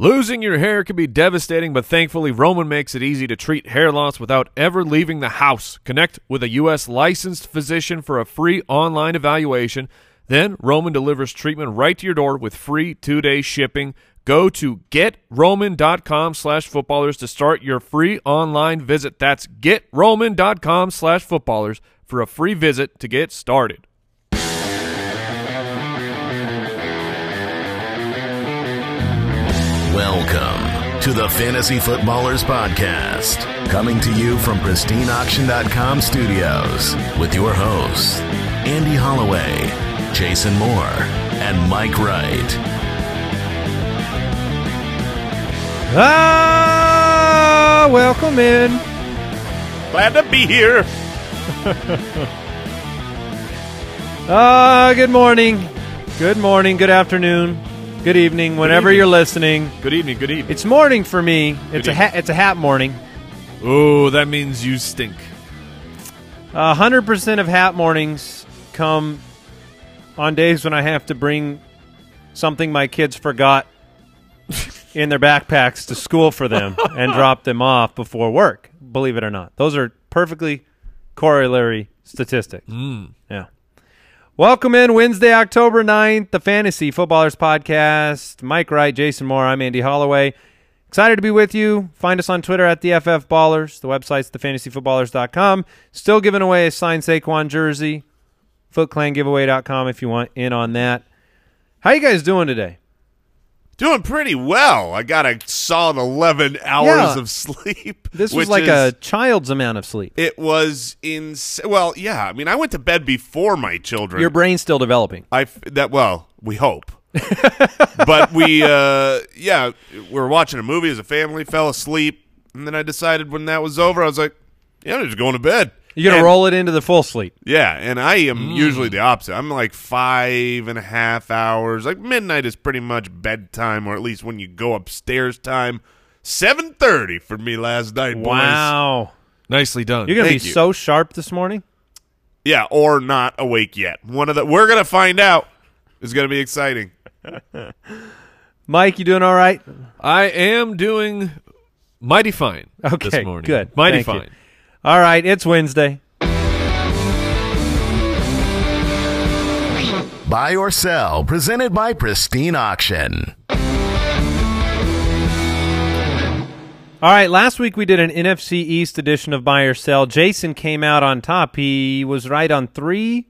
Losing your hair can be devastating, but thankfully, Roman makes it easy to treat hair loss without ever leaving the house. Connect with a U.S. licensed physician for a free online evaluation. Then, Roman delivers treatment right to your door with free two day shipping. Go to getroman.com slash footballers to start your free online visit. That's getroman.com slash footballers for a free visit to get started. Welcome to the Fantasy Footballers Podcast, coming to you from pristineauction.com studios with your hosts, Andy Holloway, Jason Moore, and Mike Wright. Ah, welcome in. Glad to be here. Ah, good morning. Good morning, good afternoon, good evening, whenever you're listening. Good evening. Good evening. It's morning for me. It's a ha- it's a hat morning. oh, that means you stink. A hundred percent of hat mornings come on days when I have to bring something my kids forgot in their backpacks to school for them and drop them off before work. Believe it or not, those are perfectly corollary statistics. Yeah. Welcome in Wednesday, October 9th, the Fantasy Footballers Podcast. Mike Wright, Jason Moore, I'm Andy Holloway. Excited to be with you. Find us on Twitter at the FF Ballers. The website's thefantasyfootballers.com. Still giving away a signed Saquon jersey. FootClanGiveaway.com if you want in on that. How you guys doing today? Doing pretty well. I got a solid 11 hours Yeah. of sleep. This was like is- a child's amount of sleep. It was in. Well, yeah. I mean, I went to bed before my children. Your brain's still developing. I that well, we hope. but we, uh yeah, we were watching a movie as a family, fell asleep, and then I decided when that was over, I was like, yeah, I'm just going to bed. You're going And- to roll it into the full sleep. Yeah, and I am mm. usually the opposite. I'm like five and a half hours. Like midnight is pretty much bedtime, or at least when you go upstairs time. Seven thirty for me last night, boys. Wow. Nicely done. You're going to be you. so sharp this morning? Yeah, or not awake yet. One of the we're gonna find out. It's gonna be exciting. Mike, you doing all right? I am doing mighty fine Okay, this morning. good. Mighty Thank you. Fine. All right, it's Wednesday. Buy or sell, presented by Pristine Auction. All right, last week we did an NFC East edition of Buy or Sell. Jason came out on top. He was right on three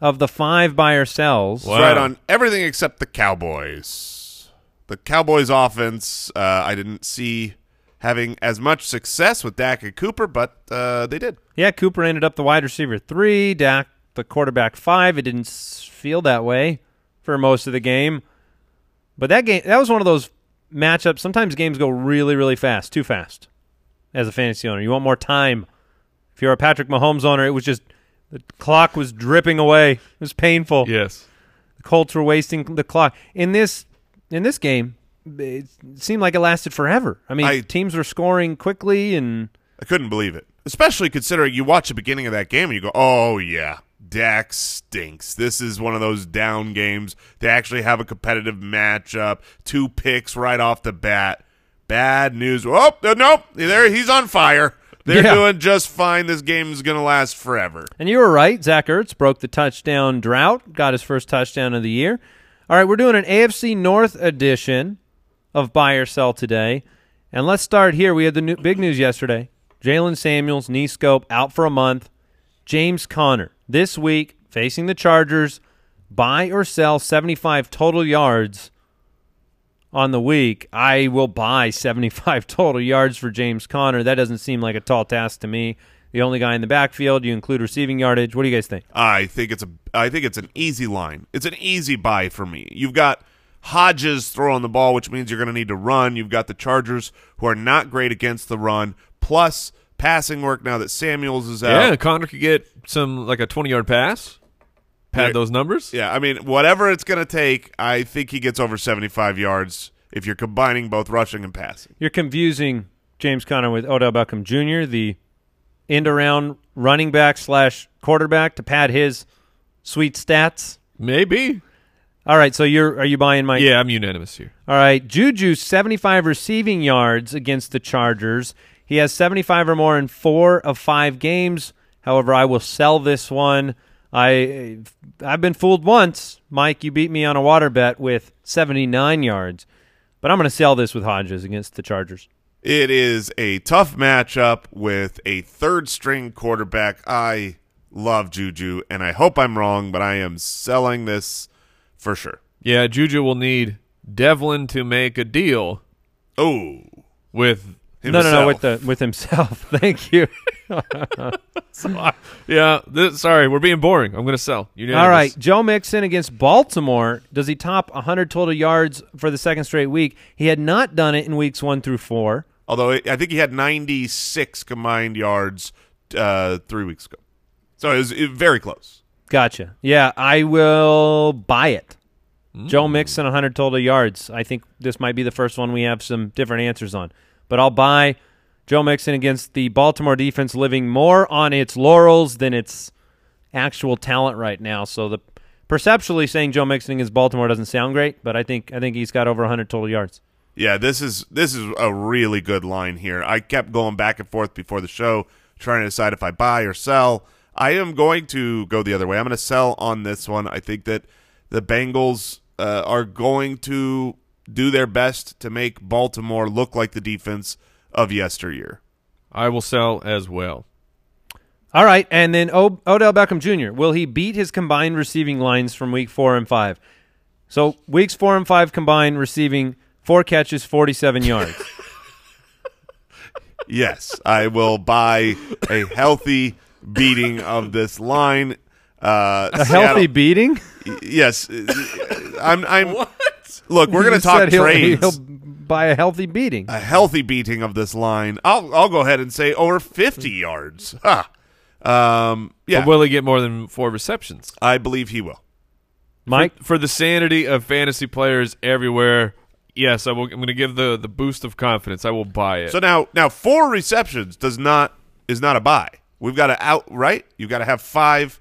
of the five buy or sells. Wow. Right on everything except the Cowboys. The Cowboys offense, uh, I didn't see having as much success with Dak and Cooper, but uh, they did. Yeah, Cooper ended up the wide receiver three, Dak the quarterback five. It didn't feel that way for most of the game, but that game that was one of those matchups. Sometimes games go really, really fast, too fast. As a fantasy owner, you want more time. If you're a Patrick Mahomes owner, it was just the clock was dripping away. It was painful. Yes. The Colts were wasting the clock in this in this game. It seemed like it lasted forever. I mean, I- teams were scoring quickly, and I couldn't believe it, especially considering you watch the beginning of that game and you go, "Oh yeah, Dak stinks. This is one of those down games. They actually have a competitive matchup. Two picks right off the bat. Bad news. Oh uh, nope, there he's on fire. They're Yeah. doing just fine. This game is going to last forever. and you were right. Zach Ertz broke the touchdown drought, got his first touchdown of the year. All right, we're doing an AFC North edition of Buy or Sell today, and let's start here. We had the new, big news yesterday: Jaylen Samuels knee scope out for a month. James Conner this week facing the Chargers. Buy or sell 75 total yards on the week. I will buy 75 total yards for James Conner. That doesn't seem like a tall task to me. The only guy in the backfield, you include receiving yardage. What do you guys think? I think it's a I think it's an easy line. It's an easy buy for me. You've got Hodges throwing the ball, which means you're going to need to run. You've got the Chargers who are not great against the run, plus passing work now that Samuels is out. Yeah, Conner could get some like a twenty yard pass. Pad Right. those numbers. Yeah, I mean, whatever it's going to take, I think he gets over 75 yards if you're combining both rushing and passing. You're confusing James Conner with Odell Beckham Jr., the end around running back slash quarterback to pad his sweet stats. Maybe. All right, so you're are you buying my Yeah, I'm unanimous here. All right, Juju 75 receiving yards against the Chargers. He has 75 or more in 4 of 5 games. However, I will sell this one. I I've been fooled once. Mike, you beat me on a water bet with 79 yards. But I'm going to sell this with Hodges against the Chargers. It is a tough matchup with a third string quarterback. I love Juju, and I hope I'm wrong, but I am selling this for sure. Yeah, Juju will need Devlin to make a deal Oh, with. No, no, no, himself. with the with himself. Thank you. Yeah, this, sorry, we're being boring. I'm going to sell. Unanimous. All right, Joe Mixon against Baltimore. Does he top 100 total yards for the second straight week? He had not done it in weeks 1 through 4. Although I think he had 96 combined yards uh, three weeks ago, so it was, it was very close. Gotcha. Yeah, I will buy it. Joe hmm. Mixon, 100 total yards. I think this might be the first one we have some different answers on. But I'll buy Joe Mixon against the Baltimore defense, living more on its laurels than its actual talent right now. So the perceptually saying Joe Mixon against Baltimore doesn't sound great, but I think I think he's got over 100 total yards. Yeah, this is this is a really good line here. I kept going back and forth before the show, trying to decide if I buy or sell. I am going to go the other way. I'm going to sell on this one. I think that the Bengals uh, are going to do their best to make Baltimore look like the defense of yesteryear. I will sell as well. All right, and then o- Odell Beckham Jr. Will he beat his combined receiving lines from week four and five? So weeks four and five combined receiving four catches, forty-seven yards. Yes, I will buy a healthy beating of this line. Uh, A healthy beating. yes, I'm. I'm. Look, we're going to talk said he'll- trades. He'll buy a healthy beating. a healthy beating of this line. I'll I'll go ahead and say over 50 yards. Ha. Um, yeah, But will he get more than four receptions? I believe he will. Mike, For, for the sanity of fantasy players everywhere, yes, I will, I'm going to give the, the boost of confidence. I will buy it. So now now four receptions does not is not a buy. We've got to out right. You've got to have five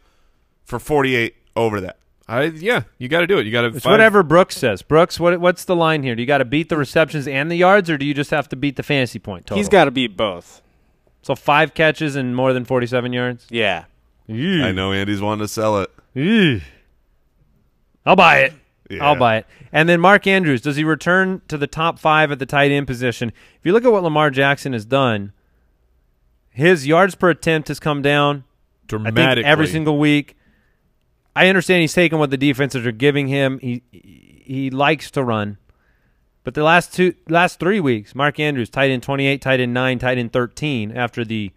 for 48 over that. I yeah, you got to do it. You got to it's whatever Brooks says. Brooks, what what's the line here? Do you got to beat the receptions and the yards, or do you just have to beat the fantasy point total? He's got to beat both. so five catches and more than forty-seven yards. Yeah. I know Andy's wanting to sell it. Ew. I'll buy it. Yeah. I'll buy it. And then Mark Andrews, does he return to the top five at the tight end position? If you look at what Lamar Jackson has done, his yards per attempt has come down. I dramatically think every single week. I understand he's taking what the defenses are giving him. He he likes to run, but the last two last three weeks, Mark Andrews tight end twenty eight, tight end nine, tight end thirteen. After the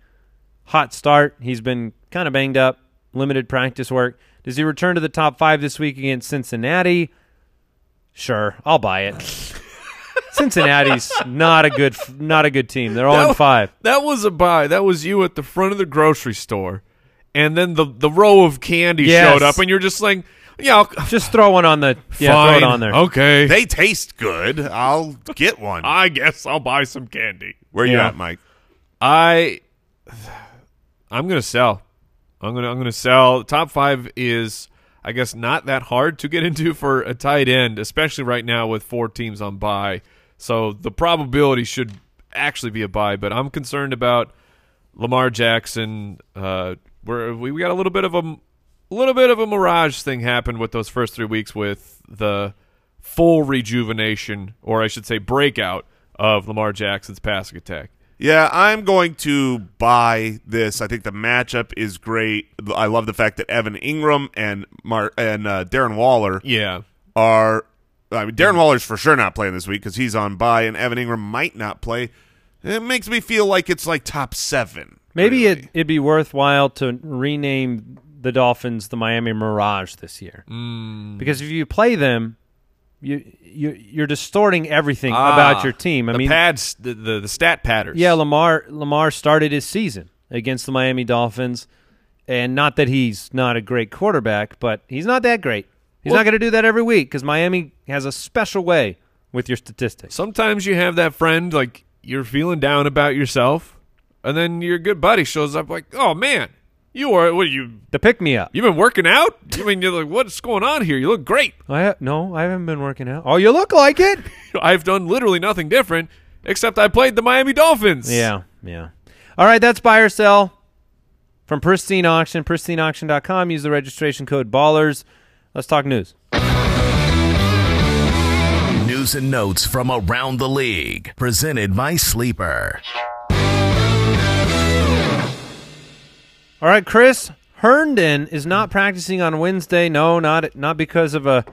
hot start, he's been kind of banged up, limited practice work. Does he return to the top five this week against Cincinnati? Sure, I'll buy it. Cincinnati's not a good not a good team. They're all in five. That was a buy. That was you at the front of the grocery store, and then the the row of candy Yes. showed up, and you're just like, yeah, I'll, Just throw one on the yeah, throw it on there. Okay, They taste good. I'll get one. I guess I'll buy some candy. Where you Yeah. at, Mike? I I'm gonna sell. I'm gonna I'm gonna sell. Top five is I guess not that hard to get into for a tight end, especially right now with four teams on bye. So the probability should actually be a buy, but I'm concerned about Lamar Jackson. Uh, where we, we got a little bit of a, little bit of a mirage thing happened with those first three weeks with the full rejuvenation, or I should say breakout of Lamar Jackson's passing attack. Yeah, I'm going to buy this. I think the matchup is great. I love the fact that Evan Engram and Mar- and uh, Darren Waller Yeah. are. I mean, Darren Waller's for sure not playing this week because he's on bye, and Evan Engram might not play. It makes me feel like it's like top seven. Maybe really. it, it'd be worthwhile to rename the Dolphins the Miami Mirage this year. Mm. Because if you play them, you, you you're distorting everything Ah, about your team. I the mean, pads, the, the the stat patterns. yeah, Lamar Lamar started his season against the Miami Dolphins, and not that he's not a great quarterback, but he's not that great. He's Well- not going to do that every week because Miami has a special way with your statistics. Sometimes you have that friend like you're feeling down about yourself, and then your good buddy shows up like, "Oh man, You are what? are You The pick me up. you've been working out? I mean you're like what's going on here? You look great. I ha- no, I haven't been working out. Oh, you look like it. I've done literally nothing different except I played the Miami Dolphins. Yeah, yeah. All right, that's buy or sell from Pristine Auction, pristineauction.com. Use the registration code BALLERS. Let's talk news. News and notes from around the league. Presented by Sleeper. All right, Chris Herndon is not practicing on Wednesday. No, not not because of a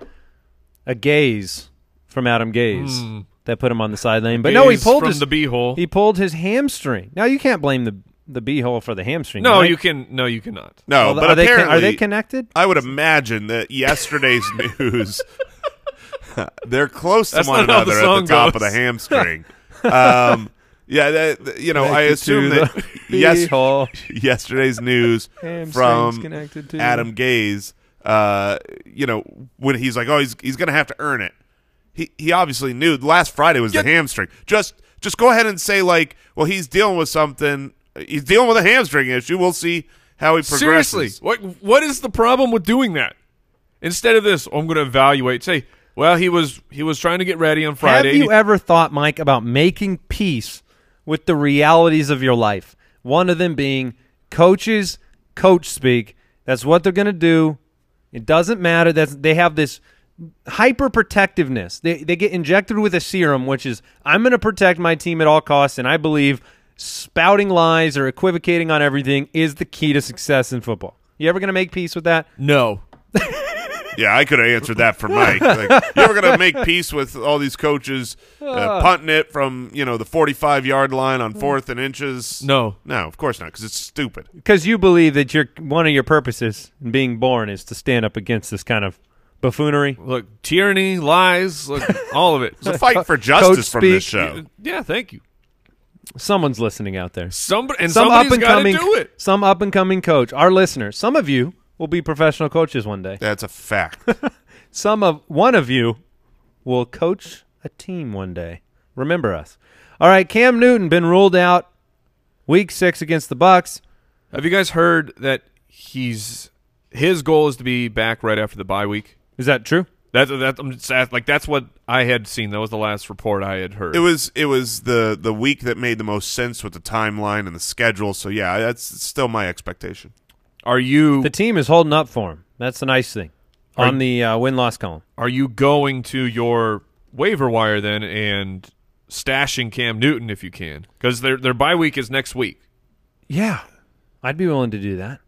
a gaze from Adam Gase hmm. that put him on the sideline. But no, he pulled from his the beehole. He pulled his hamstring. Now you can't blame the the beehole for the hamstring. no, right? you can. No, you cannot. No, Well, but are they apparently are they connected? I would imagine that yesterday's news they're close to That's one not how the another at the top goes. of the hamstring. um, yeah, that, that- you know, I assume that yes, beehole. yesterday's news from connected to- Adam Gase, uh, you know, when he's like, oh, he's he's going to have to earn it. He he obviously knew last Friday was Yeah. the hamstring. Just just go ahead and say like, well, he's dealing with something. He's dealing with a hamstring issue. We'll see how he progresses. Seriously, what what is the problem with doing that? Instead of this, I'm going to evaluate. Say, well, he was he was trying to get ready on Friday. Have you ever thought, Mike, about making peace with the realities of your life? One of them being coaches, coach speak. That's what they're going to do. It doesn't matter. That's they have this hyper protectiveness. They they get injected with a serum, which is I'm going to protect my team at all costs, and I believe spouting lies or equivocating on everything is the key to success in football. You ever going to make peace with that? no, Yeah, I could have answered that for Mike. Like, you ever gonna make peace with all these coaches uh, punting it from you know the forty-five yard line on fourth and inches? no. no, of course not, because it's stupid. Because you believe that your one of your purposes in being born is to stand up against this kind of buffoonery. Look, tyranny, lies, look, all of it. It's a fight for justice Coach from this show. Yeah, thank you. Someone's listening out there. Somebody and some up and coming, do it. some up and coming coach. Our listeners, some of you will be professional coaches one day. That's a fact. Some of one of you will coach a team one day. Remember us. All right, Cam Newton been ruled out week six against the Bucs. Have you guys heard that he's his goal is to be back right after the bye week? Is that true? That that I'm just ask- like that's what I had seen. That was the last report I had heard. it was it was the the week that made the most sense with the timeline and the schedule. So yeah, that's still my expectation. Are you The team is holding up for him. That's the nice thing Are on the uh, win loss column. are you going to your waiver wire then and stashing Cam Newton if you can? Because their their bye week is next week. Yeah, I'd be willing to do that.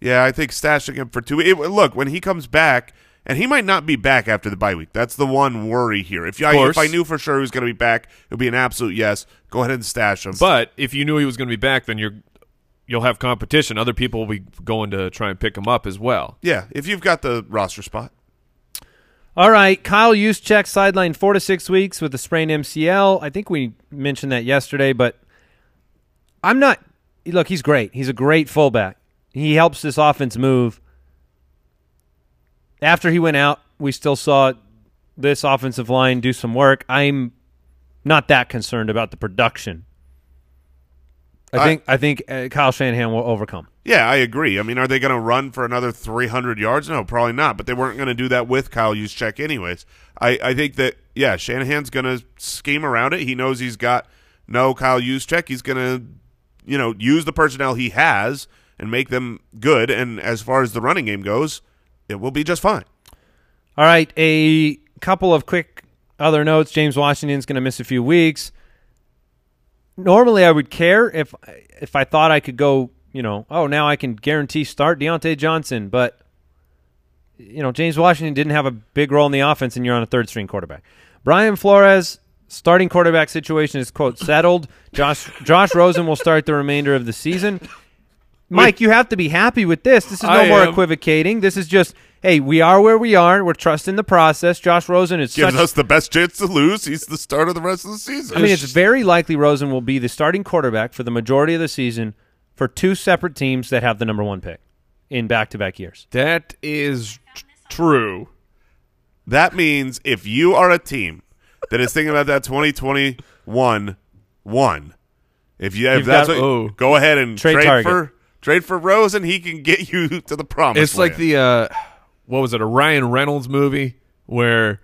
Yeah, I think stashing him for two. It, look, when he comes back, and he might not be back after the bye week. That's the one worry here. If I, if I knew for sure he was going to be back, it would be an absolute yes. Go ahead and stash him. But if you knew he was going to be back, then you're you'll have competition. Other people will be going to try and pick him up as well. yeah, if you've got the roster spot, All right, Kyle Juszczyk sidelined four to six weeks with a sprained MCL. I think we mentioned that yesterday, but I'm not. Look, he's great. He's a great fullback. He helps this offense move. After he went out, we still saw this offensive line do some work. I'm not that concerned about the production. I I- think I think uh, Kyle Shanahan will overcome. yeah, I agree. I mean, are they going to run for another 300 yards? No, probably not. But they weren't going to do that with Kyle Juszczyk anyways. I, I think that, yeah, Shanahan's going to scheme around it. He knows he's got no Kyle Juszczyk. He's going to, you know, use the personnel he has and make them good. And as far as the running game goes, it will be just fine. All right, a couple of quick other notes. James Washington's going to miss a few weeks. Normally, I would care if if I thought I could go, you know, oh, now I can guarantee start Diontae Johnson, but you know, James Washington didn't have a big role in the offense, and you're on a third string quarterback. Brian Flores starting quarterback situation is quote settled. Josh Josh Rosen will start the remainder of the season. Mike, you have to be happy with this. This is no I more am. equivocating. This is just, hey, we are where we are. We're trusting the process. Josh Rosen is Gives such. us the best chance to lose. He's the start of the rest of the season. I mean, it's very likely Rosen will be the starting quarterback for the majority of the season for two separate teams that have the number one pick in back-to-back years. That is t- true. That means if you are a team that is thinking about that 2021 one, if you if You've that's got- what, oh. go ahead and Trade trade, for Trade for Rosen, he can get you to the promise. It's like the uh, what was it? A Ryan Reynolds movie where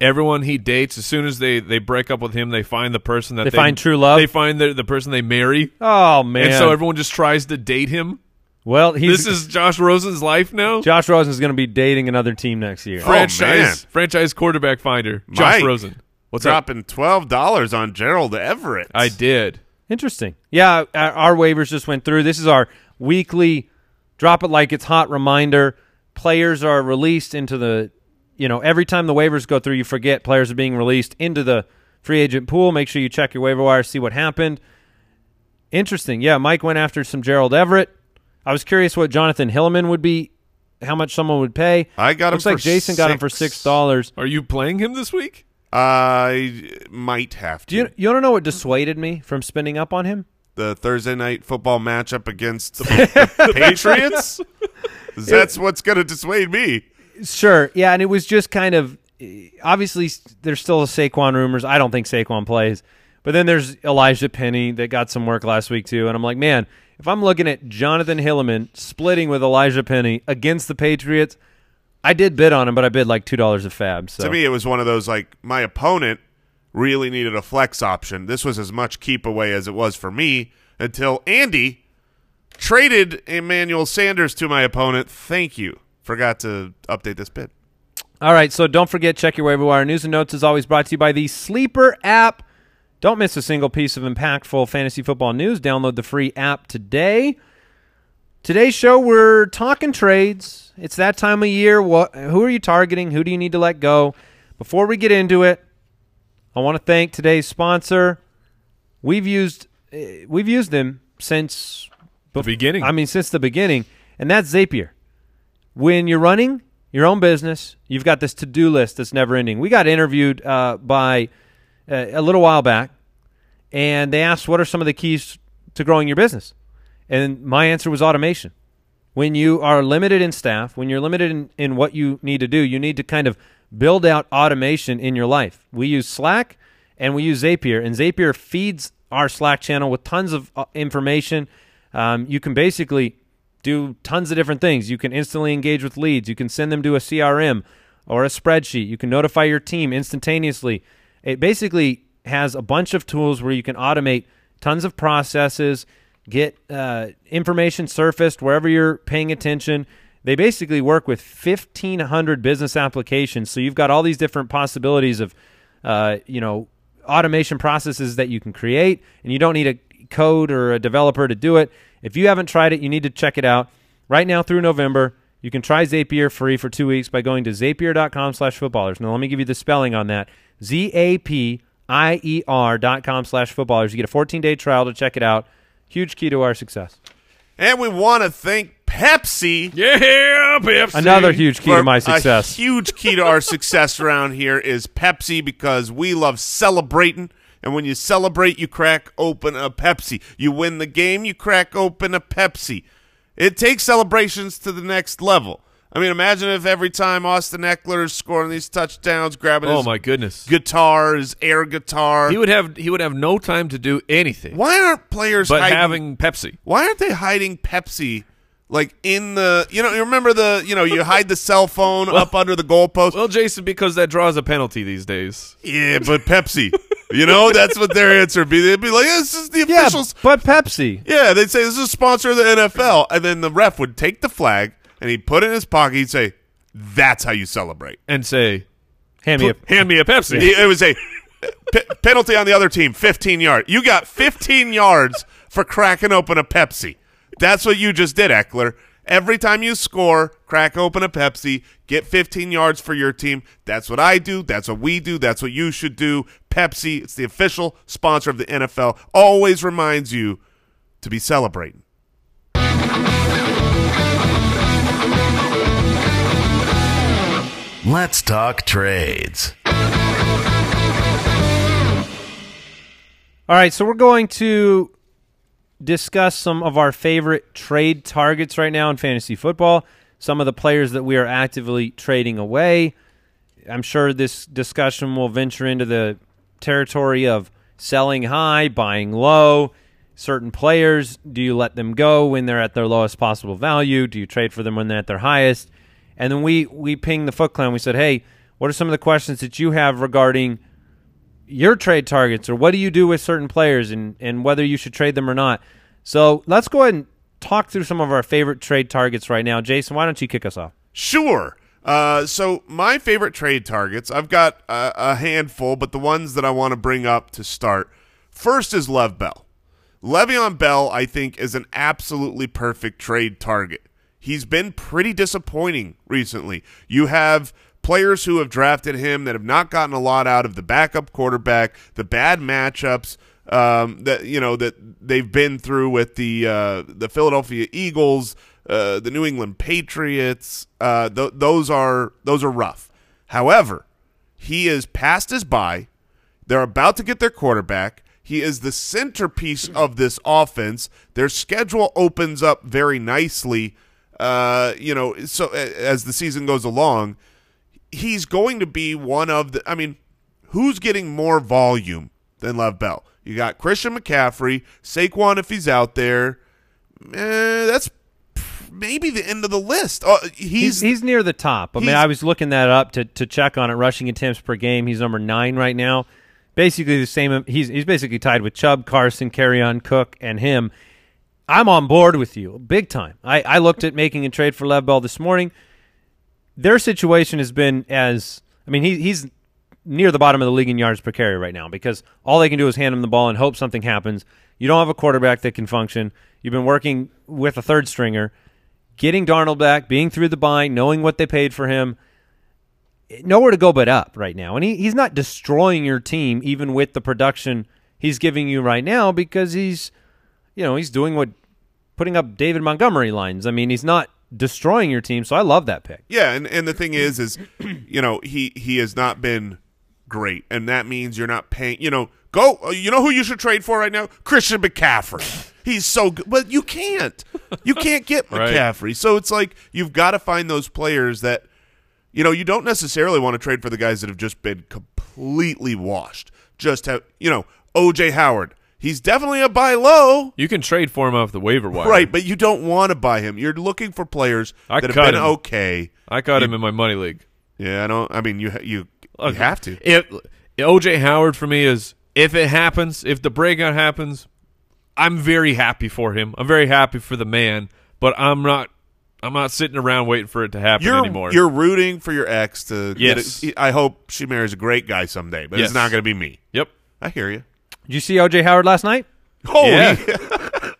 everyone he dates, as soon as they they break up with him, they find the person that They find true love? They find the the person they marry, Oh man! and so everyone just tries to date him. well, he's This is Josh Rosen's life now. Josh Rosen is going to be dating another team next year. Oh, man. franchise franchise quarterback finder Josh Mike. Rosen. What's up? dropping twelve dollars on Gerald Everett. I did. Interesting. Yeah, our our waivers just went through. This is our weekly drop it like it's hot reminder. Players are released into the, you know, every time the waivers go through, you forget players are being released into the free agent pool. Make sure you check your waiver wire, see what happened. Interesting. Yeah, Mike went after some Gerald Everett. I was curious what Jonathan Hilliman would be, how much someone would pay. I got him Looks like for Jason got him for six. six dollars. Are you playing him this week? I might have to. Do you you want to know what dissuaded me from spinning up on him? the Thursday night football matchup against the, the Patriots? That's what's going to dissuade me. Sure, yeah, and it was just kind of obviously there's still Saquon rumors. I don't think Saquon plays, but then there's Elijah Penny that got some work last week too, and I'm like, man, if I'm looking at Jonathan Hilliman splitting with Elijah Penny against the Patriots, I did bid on him, but I bid like two dollars a FAAB. So To me, it was one of those like my opponent really needed a flex option. This was as much keep away as it was for me until Andy traded Emmanuel Sanders to my opponent. Thank you. Forgot to update this bid. All right, so don't forget, check your waiver wire. News and Notes is always brought to you by the Sleeper app. Don't miss a single piece of impactful fantasy football news. Download the free app today. Today's show, we're talking trades. It's that time of year. What? Who are you targeting? Who do you need to let go? Before we get into it, I want to thank today's sponsor. We've used uh, we've used them since The beginning. I mean, since the beginning, and that's Zapier. When you're running your own business, you've got this to-do list that's never ending. We got interviewed uh, by uh, a little while back, and they asked, "What are some of the keys to growing your business?" And my answer was automation. When you are limited in staff, when you're limited in, in what you need to do, you need to kind of build out automation in your life. We use Slack and we use Zapier, and Zapier feeds our Slack channel with tons of uh, information. Um, you can basically do tons of different things. You can instantly engage with leads. You can send them to a CRM or a spreadsheet. You can notify your team instantaneously. It basically has a bunch of tools where you can automate tons of processes, get uh, information surfaced wherever you're paying attention. They basically work with 1,500 business applications. So you've got all these different possibilities of, uh, you know, automation processes that you can create, and you don't need a code or a developer to do it. If you haven't tried it, you need to check it out. Right now through November, you can try Zapier free for two weeks by going to zapier.com slash footballers. Now, let me give you the spelling on that. Z-A-P-I-E-R dot com slash footballers. You get a 14-day trial to check it out. Huge key to our success. And we want to thank Pepsi yeah, Pepsi. Another huge key to my A success. huge key to our success around here is Pepsi because we love celebrating. And when you celebrate, you crack open a Pepsi. You win the game, you crack open a Pepsi. It takes celebrations to the next level. I mean, imagine if every time Austin Ekeler is scoring these touchdowns, grabbing Oh his my goodness. guitar, his air guitar. He would have he would have no time to do anything why aren't players but hiding, having Pepsi. why aren't they hiding Pepsi like in the you know you remember the you know you hide the cell phone up under the goalpost Well, Jason, because that draws a penalty these days. yeah but Pepsi you know that's what their answer would be they'd be like this is the Yeah, official but Pepsi. yeah they'd say this is a sponsor of the NFL and then the ref would take the flag and he'd put it in his pocket he'd say that's how you celebrate. And say, Hand me a hand me a Pepsi. He- it was a p- penalty on the other team 15 yards. You got 15 yards for cracking open a Pepsi. That's what you just did Ekeler. Every time you score crack open a Pepsi get 15 yards for your team. That's what I do. That's what we do. That's what you should do. Pepsi it's the official sponsor of the NFL always reminds you to be celebrating Let's talk trades. All right, so we're going to discuss some of our favorite trade targets right now in fantasy football, some of the players that we are actively trading away. I'm sure this discussion will venture into the territory of selling high, buying low, certain players? Do you let them go when they're at their lowest possible value? Do you trade for them when they're at their highest? And then we we pinged the Foot Clan. We said, hey, what are some of the questions that you have regarding your trade targets, or what do you do with certain players, and and whether you should trade them or not? So let's go ahead and talk through some of our favorite trade targets right now. Jason, why don't you kick us off? Sure. Uh, so my favorite trade targets, I've got a, a handful, but the ones that I want to bring up to start first is Lev Bell. Le'Veon Bell, I think, is an absolutely perfect trade target. He's been pretty disappointing recently. You have players who have drafted him that have not gotten a lot out of the backup quarterback, the bad matchups um, that you know that they've been through with the uh, the Philadelphia Eagles, uh, the New England Patriots. Uh, th- those are those are rough. However, he is past his by. They're about to get their quarterback. He is the centerpiece of this offense. Their schedule opens up very nicely. Uh, you know, so as the season goes along, he's going to be one of the. I mean, who's getting more volume than Lev Bell? You got Christian McCaffrey, Saquon if he's out there. Eh, that's maybe the end of the list. Oh, he's, he's, he's near the top. I mean, I was looking that up to to check on it. Rushing attempts per game, he's number nine right now. Basically the same. He's he's basically tied with Chubb, Carson, Kerryon, Cook, and him. I'm on board with you, big time. I, I looked at making a trade for Lev Bell this morning. Their situation has been as I mean, he, he's near the bottom of the league in yards per carry right now because all they can do is hand him the ball and hope something happens. You don't have a quarterback that can function. You've been working with a third stringer, getting Darnold back, being through the bind, knowing what they paid for him. Nowhere to go but up right now. And he, he's not destroying your team even with the production he's giving you right now because he's you know, he's doing what putting up David Montgomery lines. I mean, he's not destroying your team, so I love that pick. Yeah, and, and the thing is is you know, he he has not been great, and that means you're not paying. You know, go. Uh, you know who you should trade for right now? Christian McCaffrey. He's so good, but you can't. You can't get Right. McCaffrey. So it's like you've got to find those players that you know you don't necessarily want to trade for the guys that have just been completely washed. Just have you know OJ Howard. He's definitely a buy low. You can trade for him off the waiver wire. Right, but you don't want to buy him. You're looking for players I that have been him. okay. I got him in my money league. Yeah, I don't. I mean, you you have to. If OJ Howard for me is if it happens, if the breakout happens, I'm very happy for him. I'm very happy for the man, but I'm not I'm not sitting around waiting for it to happen You're anymore. you're rooting for your ex to Yes. get. A, I hope she marries a great guy someday, but Yes. it's not going to be me. yep. I hear you. Did you see OJ Howard last night? Holy Yeah.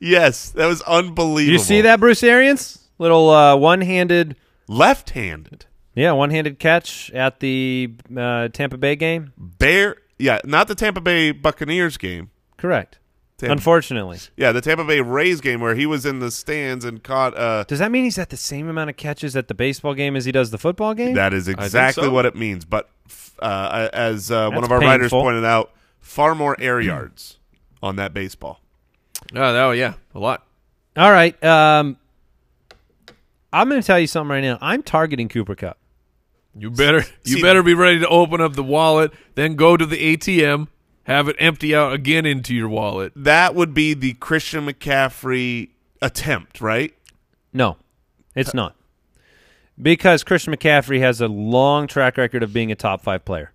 yes, that was unbelievable. Did you see that, Bruce Arians? Little uh, one-handed, left-handed yeah, one-handed catch at the uh, Tampa Bay game. bear? Yeah, not the Tampa Bay Buccaneers game. Correct. Tampa- Unfortunately, Yeah, the Tampa Bay Rays game where he was in the stands and caught. Uh, does that mean he's at the same amount of catches at the baseball game as he does the football game? that is exactly so. what it means. But f- uh, as uh, one of our writers pointed out, far more air yards on that baseball. Oh, that, yeah, a lot. All right. Um, I'm going to tell you something right now. I'm targeting Cooper Kupp. You better you see- better be ready to open up the wallet, then go to the ATM, have it empty out again into your wallet. That would be the Christian McCaffrey attempt, right? No, it's not. Because Christian McCaffrey has a long track record of being a top five player.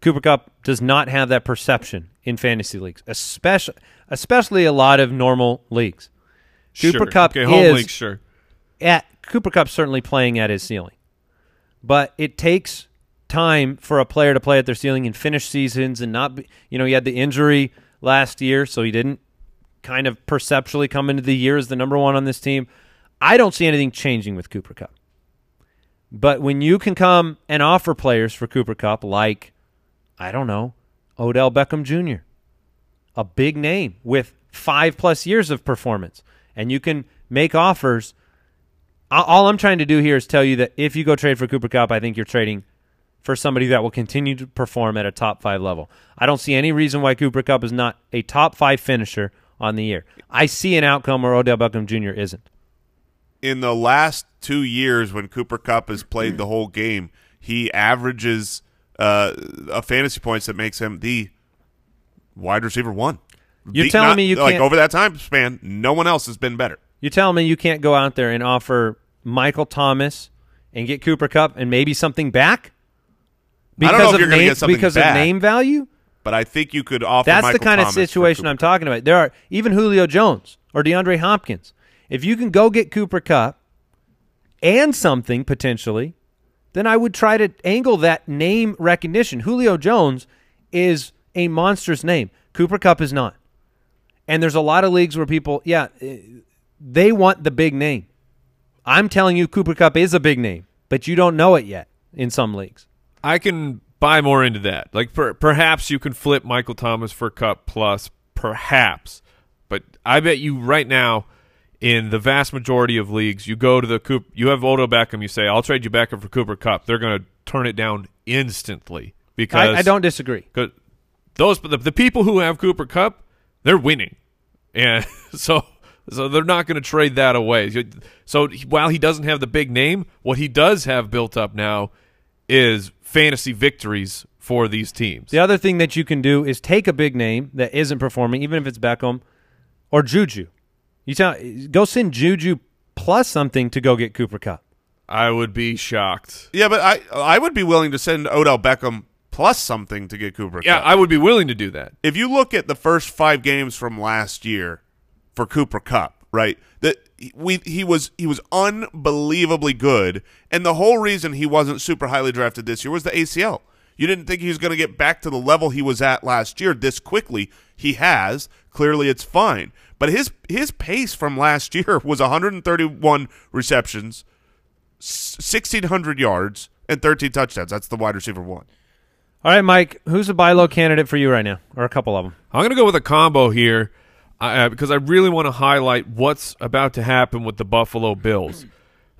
Cooper Kupp does not have that perception in fantasy leagues, especially especially a lot of normal leagues. Cooper Sure. Kupp okay, home is league, sure. at Cooper Kupp certainly playing at his ceiling. But it takes time for a player to play at their ceiling and finish seasons and not be, you know, he had the injury last year, so he didn't kind of perceptually come into the year as the number one on this team. I don't see anything changing with Cooper Kupp. But when you can come and offer players for Cooper Kupp like, I don't know, Odell Beckham Jr., a big name with five plus years of performance, and you can make offers. All I'm trying to do here is tell you that if you go trade for Cooper Kupp, I think you're trading for somebody that will continue to perform at a top five level. I don't see any reason why Cooper Kupp is not a top five finisher on the year. I see an outcome where Odell Beckham Jr. isn't. in the last two years when Cooper Kupp has played the whole game, he averages uh, a fantasy points that makes him the wide receiver one. You're The- telling not- me you like can't- over that time span, no one else has been better. You're telling me you can't go out there and offer Michael Thomas and get Cooper Kupp and maybe something back? I don't know if of name, because back. of name value. But I think you could offer. That's the kind Thomas of situation I'm talking about. There are even Julio Jones or DeAndre Hopkins. If you can go get Cooper Kupp and something potentially, then I would try to angle that name recognition. Julio Jones is a monstrous name. Cooper Kupp is not. And there's a lot of leagues where people, yeah, they want the big name. I'm telling you, Cooper Kupp is a big name, but you don't know it yet in some leagues. I can buy more into that. Like per, perhaps you can flip Michael Thomas for Kupp plus, perhaps. But I bet you right now, in the vast majority of leagues, you go to the Coop, you have Odo Beckham, you say, "I'll trade you Beckham for Cooper Kupp." They're going to turn it down instantly because I, I don't disagree. Those the, the people who have Cooper Kupp, they're winning, and so so they're not going to trade that away. So while he doesn't have the big name, what he does have built up now is fantasy victories for these teams. The other thing that you can do is take a big name that isn't performing, even if it's Beckham or Juju. You tell go send Juju plus something to go get Cooper Kupp. I would be shocked. Yeah, but I I would be willing to send Odell Beckham plus something to get Cooper. Kupp. Yeah, Kupp. I would be willing to do that. if you look at the first five games from last year for Cooper Kupp, right? That we he was he was unbelievably good, and the whole reason he wasn't super highly drafted this year was the ACL. You didn't think he was going to get back to the level he was at last year this quickly. He has. Clearly, it's fine. But his his pace from last year was 131 receptions, 1,600 yards, and 13 touchdowns. That's the wide receiver one. All right, Mike, who's a buy low candidate for you right now, or a couple of them? I'm going to go with a combo here uh, because I really want to highlight what's about to happen with the Buffalo Bills.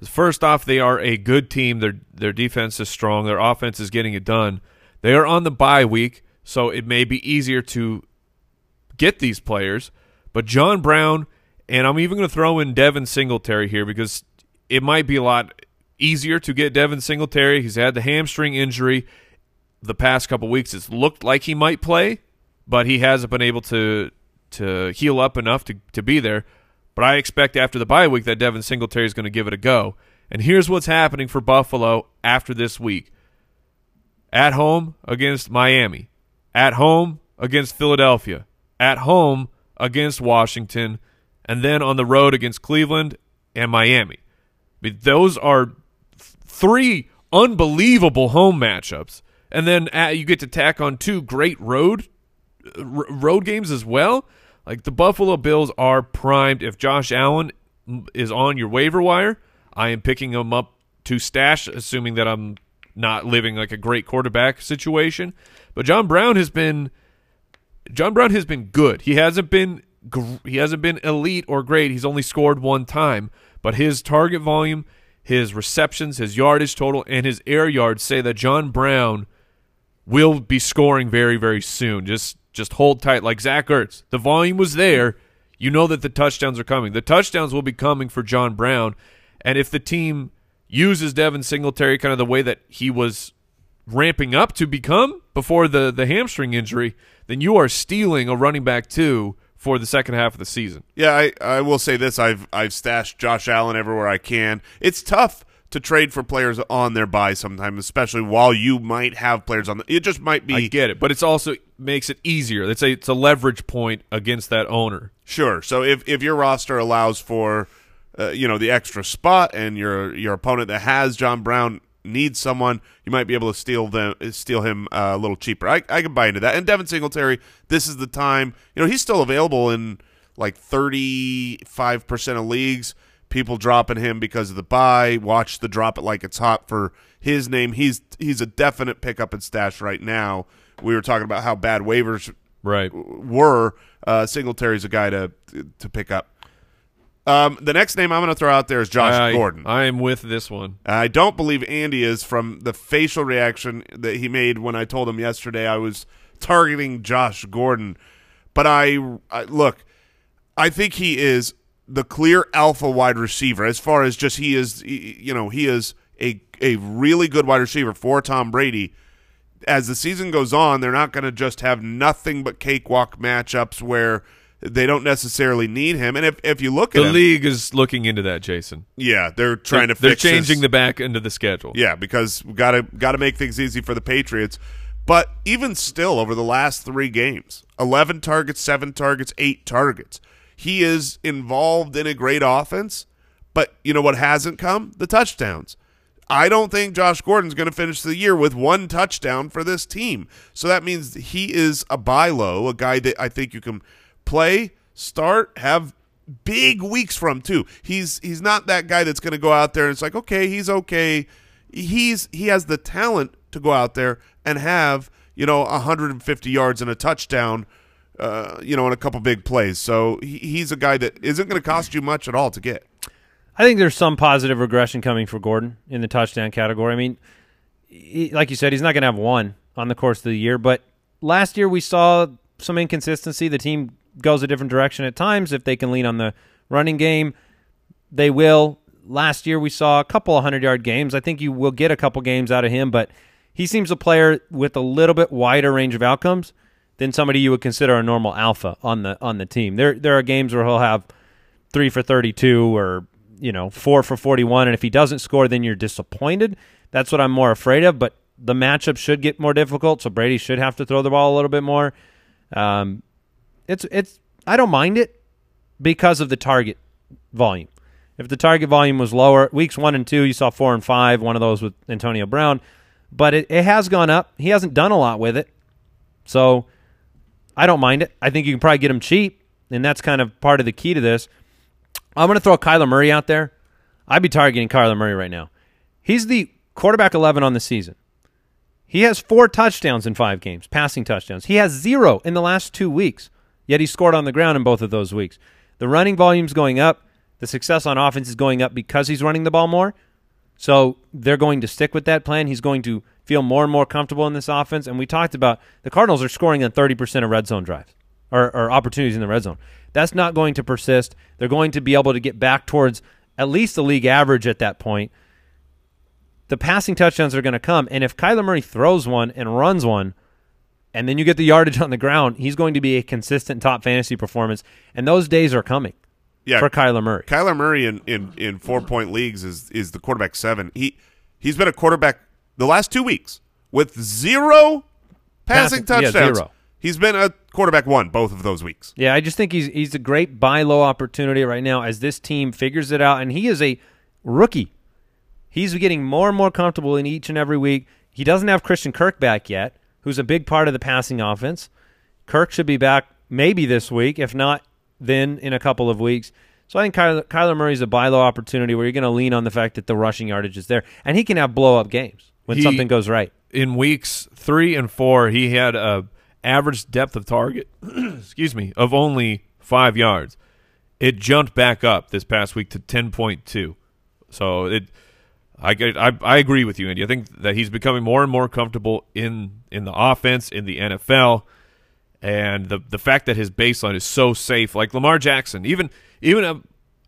First off, they are a good team. Their their defense is strong. Their offense is getting it done. They are on the bye week, so it may be easier to get these players. But John Brown, and I'm even going to throw in Devin Singletary here because it might be a lot easier to get Devin Singletary. He's had the hamstring injury the past couple weeks. It's looked like he might play, but he hasn't been able to to heal up enough to, to be there. But I expect after the bye week that Devin Singletary is going to give it a go. And here's what's happening for Buffalo after this week. At home against Miami. At home against Philadelphia. At home against Washington. And then on the road against Cleveland and Miami. Those are th- three unbelievable home matchups. And then uh, you get to tack on two great road road games as well. Like the Buffalo Bills are primed. If Josh Allen is on your waiver wire, I am picking him up to stash, assuming that I'm not living like a great quarterback situation. But John Brown has been John Brown has been good. He hasn't been he hasn't been elite or great. He's only scored one time, but his target volume, his receptions, his yardage total, and his air yards say that John Brown will be scoring very very soon. Just just hold tight like Zach Ertz. The volume was there. You know that the touchdowns are coming. The touchdowns will be coming for John Brown, and if the team uses Devin Singletary kind of the way that he was ramping up to become before the the hamstring injury, then you are stealing a running back too for the second half of the season. Yeah, I, I will say this: I've I've stashed Josh Allen everywhere I can. It's tough to trade for players on their buy sometimes, especially while you might have players on. The, it just might be I get it, but it's also makes it easier. It's a it's a leverage point against that owner. Sure. So if if your roster allows for, uh, you know, the extra spot, and your your opponent that has John Brown needs someone, you might be able to steal them steal him uh, a little cheaper. I I can buy into that. And Devin Singletary, this is the time. You know, he's still available in like thirty five percent of leagues. People dropping him because of the buy. Watch the drop it like it's hot for his name. He's he's a definite pickup and stash right now. We were talking about how bad waivers Right. were uh, Singletary's a guy to to pick up. Um, the next name I'm going to throw out there is Josh I, Gordon. I am with this one. I don't believe Andy is from the facial reaction that he made when I told him yesterday I was targeting Josh Gordon. But I, I look, I think he is the clear alpha wide receiver as far as just he is, you know, he is a a really good wide receiver for Tom Brady. as the season goes on, they're not going to just have nothing but cakewalk matchups where they don't necessarily need him. And if if you look at The him, league is looking into that, Jason. yeah, they're trying they're, to they're changing the back end of the schedule. Yeah, because we got to got to make things easy for the Patriots. But even still, over the last three games, eleven targets, seven targets, eight targets. He is involved in a great offense. But you know what hasn't come? The touchdowns. I don't think Josh Gordon's going to finish the year with one touchdown for this team. So that means he is a buy low, a guy that I think you can play, start, have big weeks from too. He's he's not that guy that's going to go out there and it's like, okay, he's okay. He's he has the talent to go out there and have, you know, 150 yards and a touchdown uh, you know, in a couple big plays. So he, he's a guy that isn't going to cost you much at all to get. I think there's some positive regression coming for Gordon in the touchdown category. I mean, he, like you said, he's not going to have one on the course of the year, but last year we saw some inconsistency. The team goes a different direction at times. If they can lean on the running game, they will. Last year we saw a couple of hundred yard games. I think you will get a couple games out of him, but he seems a player with a little bit wider range of outcomes than somebody you would consider a normal alpha on the on the team. There there are games where he'll have three for thirty two or you know four for forty one, and if he doesn't score, then you're disappointed. That's what I'm more afraid of. But the matchup should get more difficult, so Brady should have to throw the ball a little bit more. Um, it's it's I don't mind it because of the target volume. If the target volume was lower, weeks one and two, you saw four and five, one of those with Antonio Brown, but it, it has gone up. He hasn't done a lot with it, so I don't mind it. I think you can probably get him cheap, and that's kind of part of the key to this. I'm going to throw Kyler Murray out there. I'd be targeting Kyler Murray right now. He's the quarterback 11 on the season. He has four touchdowns in five games, passing touchdowns. He has zero in the last two weeks, yet he scored on the ground in both of those weeks. The running volume's going up. The success on offense is going up because he's running the ball more. So they're going to stick with that plan. He's going to feel more and more comfortable in this offense. And we talked about the Cardinals are scoring on 30% of red zone drives or, or opportunities in the red zone. That's not going to persist. They're going to be able to get back towards at least the league average at that point. The passing touchdowns are going to come. And if Kyler Murray throws one and runs one, and then you get the yardage on the ground, he's going to be a consistent top fantasy performance. And those days are coming Yeah, for Kyler Murray. Kyler Murray in, in, in four point leagues is is the quarterback seven. He he's been a quarterback the last two weeks with zero passing, Passing- yeah, touchdowns. zero. He's been a quarterback one both of those weeks. Yeah, I just think he's he's a great buy low opportunity right now as this team figures it out, and he is a rookie. He's getting more and more comfortable in each and every week. He doesn't have Christian Kirk back yet, who's a big part of the passing offense. Kirk should be back maybe this week, if not, then in a couple of weeks. So I think Kyler, Kyler Murray's a buy low opportunity where you're going to lean on the fact that the rushing yardage is there, and he can have blow up games when He- something goes right. in weeks three and four, he had a average depth of target, excuse me, of only five yards. It jumped back up this past week to ten point two. So it, I, I I agree with you, Andy. I think that he's becoming more and more comfortable in in the offense in the NFL, and the the fact that his baseline is so safe, like Lamar Jackson, even even uh,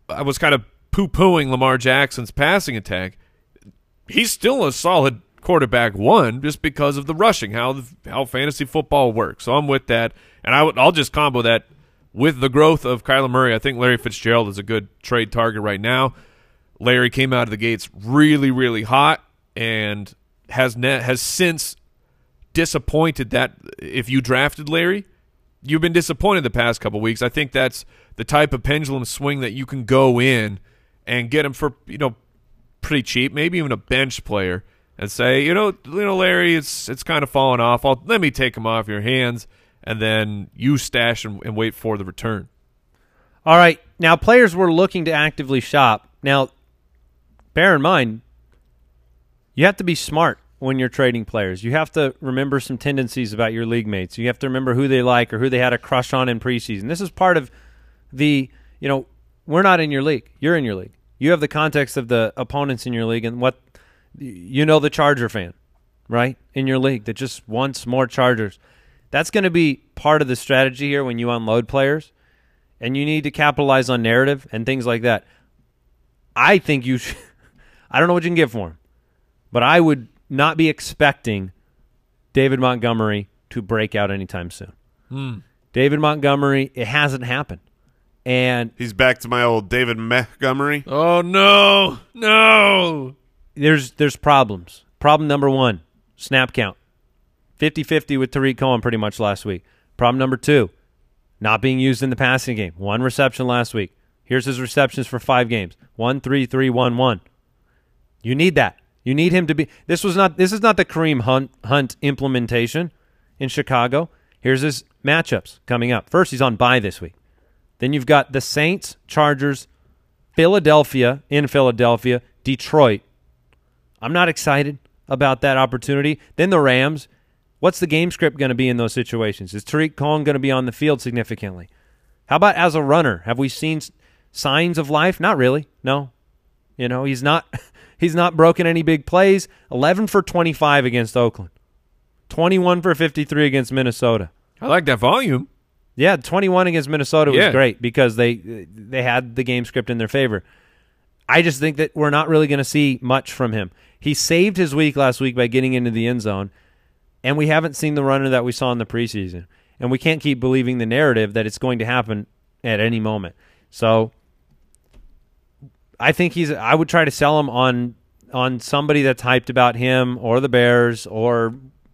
I was kind of poo pooing Lamar Jackson's passing attack he's still a solid quarterback one just because of the rushing how how fantasy football works. So I'm with that, and I would I'll just combo that with the growth of Kyler Murray. I think Larry Fitzgerald is a good trade target right now. Larry came out of the gates really really hot and has net has since disappointed that if you drafted Larry, you've been disappointed the past couple weeks. I think that's the type of pendulum swing that you can go in and get him for you know pretty cheap, maybe even a bench player, and say, you know, you know, Larry, it's it's kind of falling off. I'll, let me take him off your hands, and then you stash and, and wait for the return. All right. Now, players were looking to actively shop. Now, bear in mind, you have to be smart when you're trading players. You have to remember some tendencies about your league mates. You have to remember who they like or who they had a crush on in preseason. This is part of the, you know, we're not in your league. You're in your league. You have the context of the opponents in your league and what you know the Charger fan, right? In your league that just wants more Chargers. That's going to be part of the strategy here when you unload players and you need to capitalize on narrative and things like that. I think you should, I don't know what you can get for him, but I would not be expecting David Montgomery to break out anytime soon. Hmm. David Montgomery, it hasn't happened. And He's back to my old David Montgomery. Oh no, no. there's there's problems. Problem number one, snap count. 50-50 with Tarik Cohen pretty much last week. Problem number two, not being used in the passing game. One reception last week. Here's his receptions for five games. One, three, three, one, one. You need that. You need him to be. This was not. This is not the Kareem Hunt Hunt implementation in Chicago. Here's his matchups coming up. First, he's on bye this week. Then you've got the Saints, Chargers, Philadelphia in Philadelphia, Detroit. I'm not excited about that opportunity. Then the Rams. What's the game script going to be in those situations? Is Tarik Cohen going to be on the field significantly? How about as a runner? Have we seen signs of life? Not really. No. You know, he's not he's not broken any big plays. 11 for 25 against Oakland. 21 for 53 against Minnesota. I like that volume. Yeah, 21 against Minnesota was Yeah. great because they they had the game script in their favor. I just think that we're not really going to see much from him. He saved his week last week by getting into the end zone, and we haven't seen the runner that we saw in the preseason. And we can't keep believing the narrative that it's going to happen at any moment. So I think he's I would try to sell him on on somebody that's hyped about him or the Bears or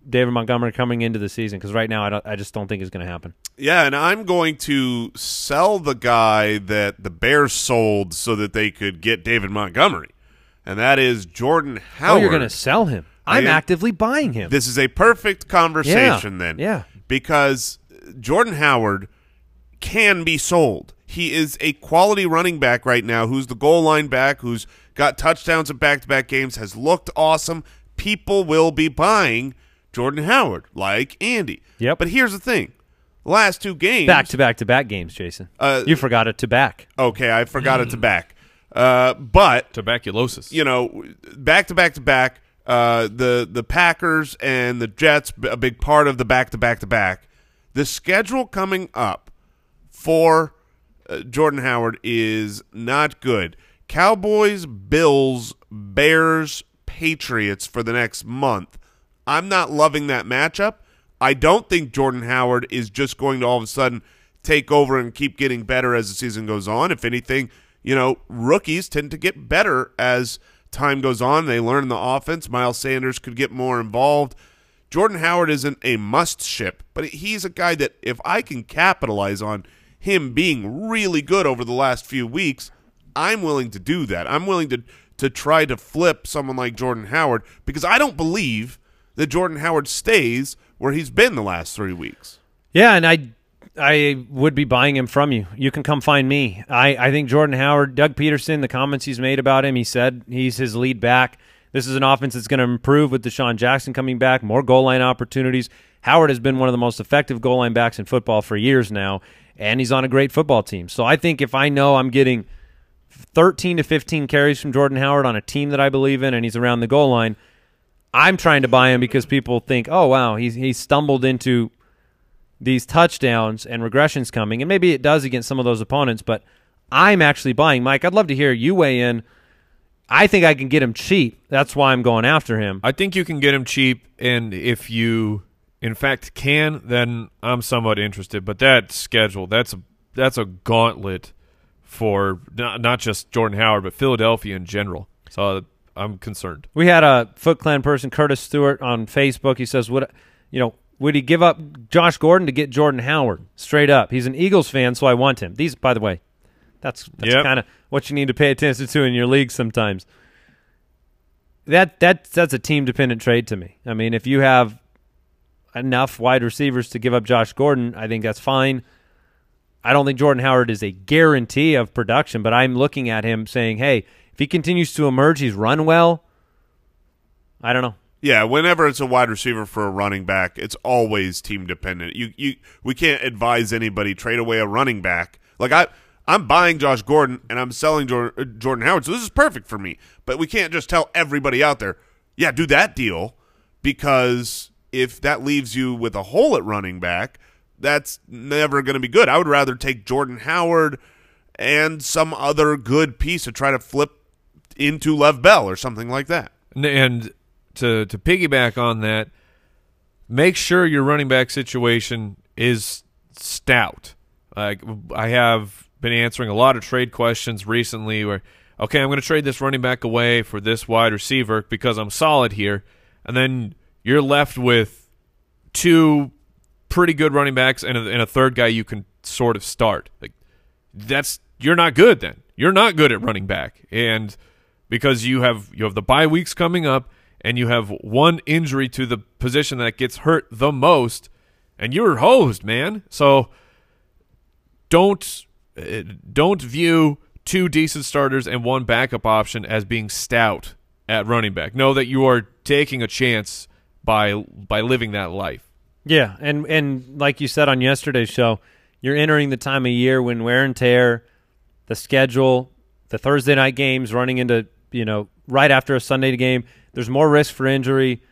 David Montgomery coming into the season because right now I, don't, I just don't think it's going to happen. Yeah, and I'm going to sell the guy that the Bears sold so that they could get David Montgomery, and that is Jordan Howard. Oh, you're going to sell him. I'm am- actively buying him. This is a perfect conversation Yeah, then. yeah. Because Jordan Howard can be sold. He is a quality running back right now who's the goal line back, who's got touchdowns in back to back games, has looked awesome. People will be buying Jordan Howard, like Andy. Yep. But here's the thing. Last two games back to back to back games, Jason. Uh, you forgot it to back. Okay, I forgot it to back. Uh, but Tuberculosis. you know, back to back to back. Uh, the the Packers and the Jets, a big part of the back to back to back. The schedule coming up for uh, Jordan Howard is not good. Cowboys, Bills, Bears, Patriots for the next month. I'm not loving that matchup. I don't think Jordan Howard is just going to all of a sudden take over and keep getting better as the season goes on. If anything, you know, rookies tend to get better as time goes on. They learn the offense. Miles Sanders could get more involved. Jordan Howard isn't a must ship, but he's a guy that if I can capitalize on him being really good over the last few weeks, I'm willing to do that. I'm willing to to try to flip someone like Jordan Howard because I don't believe that Jordan Howard stays where he's been the last 3 weeks. Yeah, and I I would be buying him from you. You can come find me. I, I think Jordan Howard, Doug Pederson, the comments he's made about him, he said he's his lead back. This is an offense that's going to improve with DeSean Jackson coming back, more goal line opportunities. Howard has been one of the most effective goal line backs in football for years now, and he's on a great football team. So I think if I know I'm getting 13 to 15 carries from Jordan Howard on a team that I believe in and he's around the goal line, I'm trying to buy him because people think, oh, wow, he's, he's stumbled into these touchdowns and regressions coming, and maybe it does against some of those opponents, but I'm actually buying. Mike, I'd love to hear you weigh in. I think I can get him cheap. That's why I'm going after him. I think you can get him cheap, and if you, in fact, can, then I'm somewhat interested. But that schedule, that's a that's a gauntlet for not, not just Jordan Howard, but Philadelphia in general. So I'm concerned. We had a Foot Clan person, Curtis Stewart, on Facebook. He says, "Would you know? Would he give up Josh Gordon to get Jordan Howard? Straight up, he's an Eagles fan, so I want him. These, by the way, that's that's Yep. kind of what you need to pay attention to in your league sometimes. That that that's a team dependent trade to me. I mean, if you have enough wide receivers to give up Josh Gordon, I think that's fine. I don't think Jordan Howard is a guarantee of production, but I'm looking at him saying, hey, if he continues to emerge, he's run well. I don't know. Yeah, whenever it's a wide receiver for a running back, it's always team dependent. You you we can't advise anybody trade away a running back. Like I I'm buying Josh Gordon and I'm selling Jordan, uh, Jordan Howard, so this is perfect for me. But we can't just tell everybody out there, yeah, do that deal because if that leaves you with a hole at running back, that's never going to be good. I would rather take Jordan Howard and some other good piece to try to flip into Lev Bell or something like that. And, to to piggyback on that, make sure your running back situation is stout. Like I have been answering a lot of trade questions recently where okay, I'm going to trade this running back away for this wide receiver because I'm solid here. And then you're left with two pretty good running backs and a, and a third guy you can sort of start. Like that's you're not good then. You're not good at running back. And because you have you have the bye weeks coming up and you have one injury to the position that gets hurt the most and you're hosed, man. So don't don't view two decent starters and one backup option as being stout at running back. Know that you are taking a chance by by living that life. Yeah, and and like you said on yesterday's show, you're entering the time of year when wear and tear, the schedule, the Thursday night games running into you know right after a Sunday game. There's more risk for injury.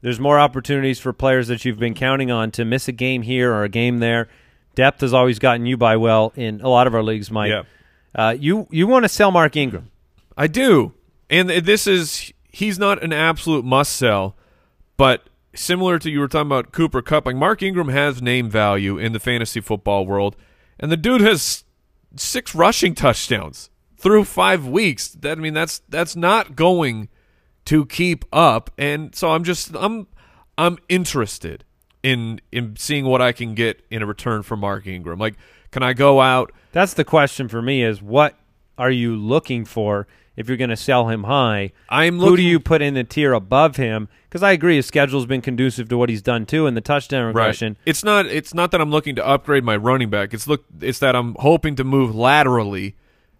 There's more opportunities for players that you've been counting on to miss a game here or a game there. Depth has always gotten you by well in a lot of our leagues, Mike. Yeah. Uh, you you want to sell Mark Ingram? I do, and this is he's not an absolute must sell, but similar to you were talking about Cooper Kupp, like Mark Ingram has name value in the fantasy football world, and the dude has six rushing touchdowns through five weeks. That I mean, that's that's not going to keep up, and so I'm just I'm I'm interested in in seeing what I can get in a return for Mark Ingram. Like, can I go out? That's the question for me: is what are you looking for if you're going to sell him high? I'm Who do you put in the tier above him? Because I agree, his schedule's been conducive to what he's done too, and the touchdown regression. It's not it's not that I'm looking to upgrade my running back. It's look it's that I'm hoping to move laterally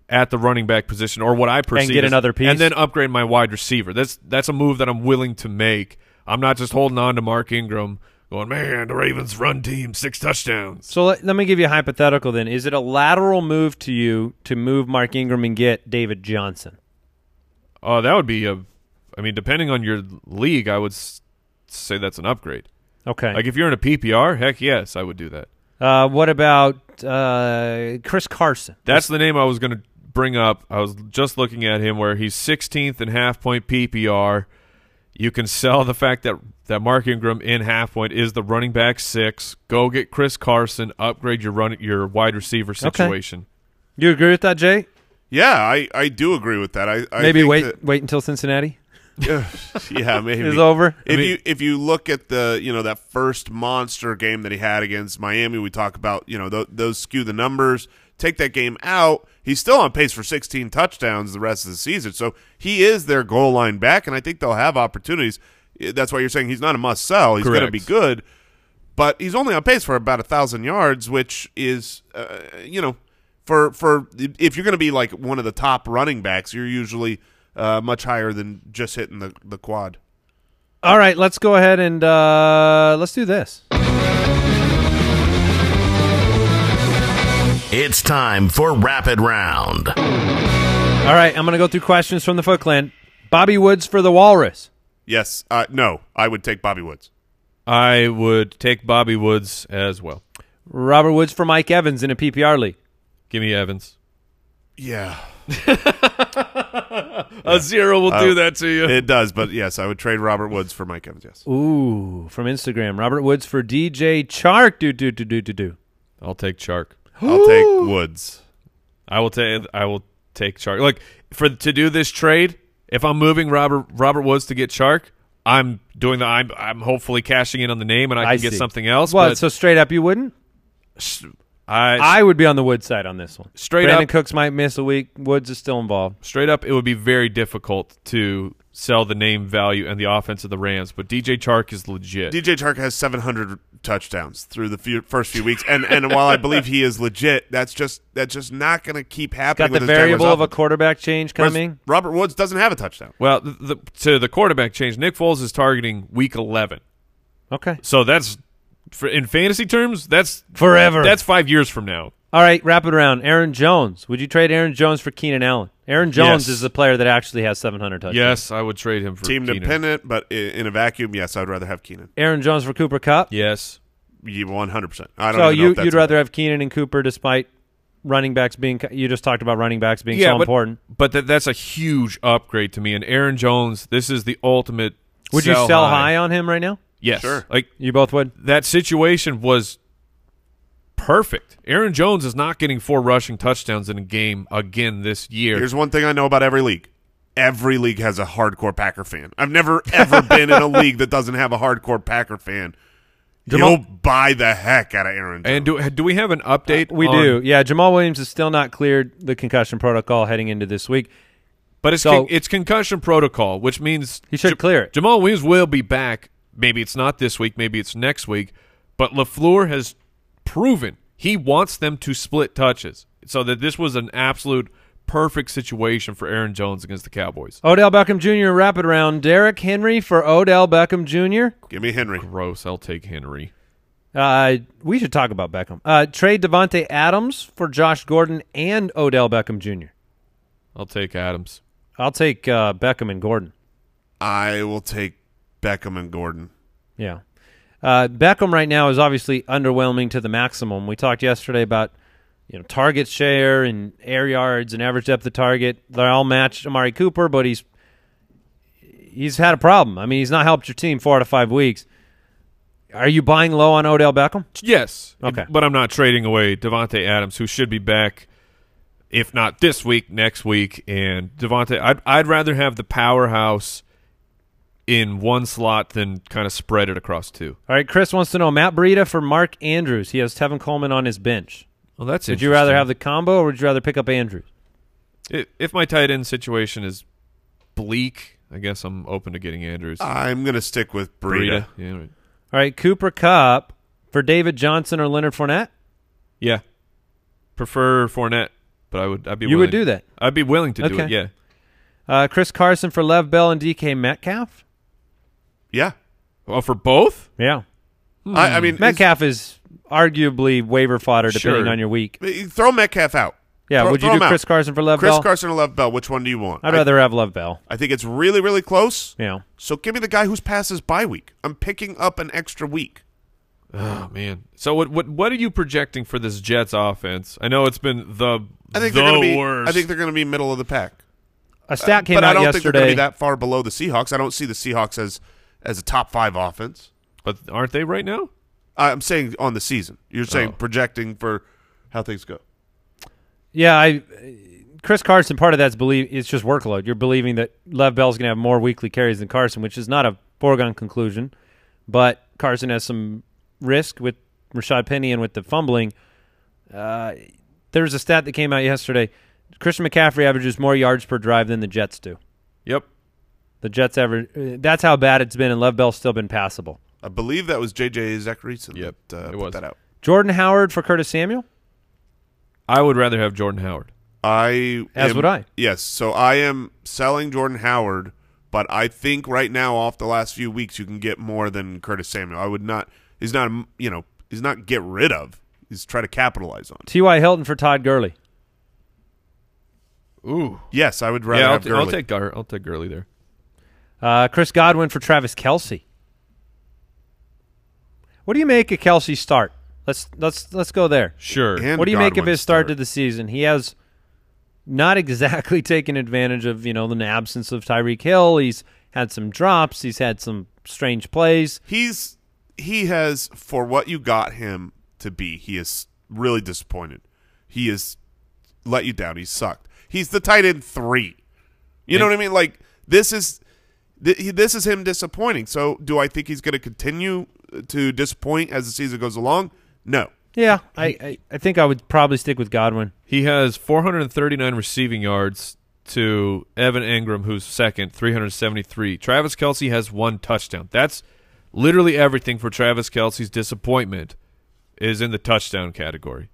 at the running back position or what I perceive and get as- another piece? and then upgrade my wide receiver. That's that's a move that I'm willing to make. I'm not just holding on to Mark Ingram going, "Man, the Ravens run team six touchdowns." So let, let me give you a hypothetical then. Is it a lateral move to you to move Mark Ingram and get David Johnson? Oh, that would be a I mean, depending on your league, I would s- say that's an upgrade. Okay. Like if you're in a PPR, heck yes, I would do that. uh, what about uh, Chris Carson? That's the name I was going to bring up. I was just looking at him where he's 16th in half point PPR. You can sell the fact that that Mark Ingram in half point is the running back six. Go get Chris Carson. Upgrade your run your wide receiver situation. You agree with that, Jay? Yeah, I, I do agree with that. I, I Maybe wait that- wait until Cincinnati yeah, maybe is over. If I mean- you if you look at the you know that first monster game that he had against Miami, we talk about you know th- those skew the numbers. Take that game out, he's still on pace for 16 touchdowns the rest of the season. So he is their goal line back, and I think they'll have opportunities. That's why you're saying he's not a must sell. He's going to be good, but he's only on pace for about a thousand yards, which is uh, you know for for if you're going to be like one of the top running backs, you're usually uh, much higher than just hitting the the quad. All right, let's go ahead and uh, let's do this. It's time for Rapid Round. All right, I'm going to go through questions from the Foot Clan. Bobby Woods for the Walrus. Yes. Uh, no, I would take Bobby Woods. I would take Bobby Woods as well. Robert Woods for Mike Evans in a PPR league. Give me Evans. Yeah, A zero will do uh, that to you. it does. But yes, I would trade Robert Woods for Mike Evans. Yes. Ooh, from Instagram. Robert Woods for DJ Chark. Do do do do do do. I'll take Chark. I'll take Woods. I will take I will take Chark. Like for to do this trade, if I'm moving Robert Robert Woods to get Chark, I'm doing the I'm I'm hopefully cashing in on the name and I can I get something else. What? So straight up, you wouldn't? I, I would be on the Woods side on this one. Straight Brandin up- Cooks might miss a week. Woods is still involved. straight up, it would be very difficult to sell the name value and the offense of the Rams. But DJ Chark is legit. DJ Chark has 700 touchdowns through the few, first few weeks, and and while I believe he is legit, that's just that's just not going to keep happening. Got the this variable of a quarterback change Whereas coming. Robert Woods doesn't have a touchdown. well, the, the, to the quarterback change, Nick Foles is targeting Week 11. Okay. So that's for in fantasy terms, that's Forever. That's five years from now. All right, wrap it around. Aaron Jones. Would you trade Aaron Jones for Keenan Allen? Aaron Jones Yes. is the player that actually has 700 touchdowns. Yes, I would trade him for Team Keenan. dependent, but in a vacuum, yes, I'd rather have Keenan. Aaron Jones for Cooper Kupp. Yes. You 100. percent I don't. So even know you if that's you'd a- rather have Keenan and Cooper despite running backs being you just talked about running backs being so but, important. But that, that's a huge upgrade to me. And Aaron Jones, this is the ultimate. Would you sell high on him right now? Yes. Sure. Like You both would. that situation was perfect. Aaron Jones is not getting four rushing touchdowns in a game again this year. Here's one thing I know about every league. Every league has a hardcore Packer fan. I've never ever been in a league that doesn't have a hardcore Packer fan. Jamal- He'll buy the heck out of Aaron Jones. and do do we have an update? We on- do. Yeah, Jamaal Williams is still not cleared the concussion protocol heading into this week. But it's So- con- it's concussion protocol, which means He should clear it. Jamaal Williams will be back. Maybe it's not this week. Maybe it's next week. But LaFleur has proven he wants them to split touches, so that this was an absolute perfect situation for Aaron Jones against the Cowboys. Odell Beckham Jr. Rapid round. Derrick Henry for Odell Beckham Jr. Give me Henry. Gross. I'll take Henry. Uh, we should talk about Beckham. Uh, trade Davante Adams for Josh Gordon and Odell Beckham Jr. I'll take Adams. I'll take uh, Beckham and Gordon. I will take Beckham and Gordon. Yeah. Uh, Beckham right now is obviously underwhelming to the maximum. We talked yesterday about you know target share and air yards and average depth of target. They're all matched Amari Cooper, but he's he's had a problem. I mean, he's not helped your team four out of five weeks. Are you buying low on Odell Beckham? Yes. Okay. But I'm not trading away Davante Adams, who should be back, if not this week, next week. And Davante, I'd I'd rather have the powerhouse in one slot then kind of spread it across two. All right, Chris wants to know Matt Breida for Mark Andrews. He has Tevin Coleman on his bench. Well, that's interesting. Would you rather have the combo or would you rather pick up Andrews? the if my tight end situation is bleak? I guess I'm open to getting Andrews. I'm going to stick with Breida. Yeah. Right. All right, Cooper Kupp for David Johnson or Leonard Fournette. Yeah. Prefer Fournette, but I would. I'd be. You would do that. I'd be willing to do it. Yeah. Uh, Chris Carson for Lev Bell and DK Metcalf. Yeah. Well, for both. Yeah, I, I mean, Metcalf is arguably waiver fodder depending Sure. on your week. throw Metcalf out. Yeah, Throw- would you do him out. Chris Carson for Lev Chris Bell? Carson or Lev Bell? Which one do you want? I'd I- rather have Love Bell. I think it's really, really close. Yeah. So give me the guy who's past his bye week. I'm picking up an extra week. Oh man. So what what what are you projecting for this Jets offense? I know it's been the I think the they're going to be. worst. I think they're going to be middle of the pack. A stat uh, came but out I don't think they're going to yesterday. be that far below the Seahawks. I don't see the Seahawks as as a top five offense. but aren't they right now? I'm saying on the season. You're saying Oh. projecting for how things go. yeah, I. Chris Carson, part of that's believe it's just workload. You're believing that Lev Bell's going to have more weekly carries than Carson, which is not a foregone conclusion. But Carson has some risk with Rashaad Penny and with the fumbling. Uh, there was a stat that came out yesterday. Christian McCaffrey averages more yards per drive than the Jets do. Yep. The Jets ever. uh, That's how bad it's been, and Lev Bell's still been passable. I believe that was J.J. Zachariason. Yep, that uh, it put was. that out. Jordan Howard for Curtis Samuel. I would rather have Jordan Howard. I As am- would I. Yes, so I am selling Jordan Howard, but I think right now off the last few weeks you can get more than Curtis Samuel. I would not. He's not. You know, he's not get rid of. He's try to capitalize on. it. T.Y. Hilton for Todd Gurley. Ooh. Yes, I would rather Yeah, I'll, have t- Gurley. I'll take Gar- I'll take Gurley there. Uh, Chris Godwin for Travis Kelce. What do you make of Kelce's start? Let's let's let's go there. Sure. And What do you make of his start to the season? He has not exactly taken advantage of you know the absence of Tyreek Hill. He's had some drops. He's had some strange plays. He's he has for what you got him to be. He is really disappointed. He has let you down. He sucked. He's the tight end three. You know what I mean? Like this is th- this is him disappointing. So do I think he's going to continue to disappoint as the season goes along? No. Yeah, I, I I think I would probably stick with Godwin. He has 439 receiving yards to Evan Engram, who's second, 373. Travis Kelce has one touchdown. That's literally everything for Travis Kelce's disappointment is in the touchdown category.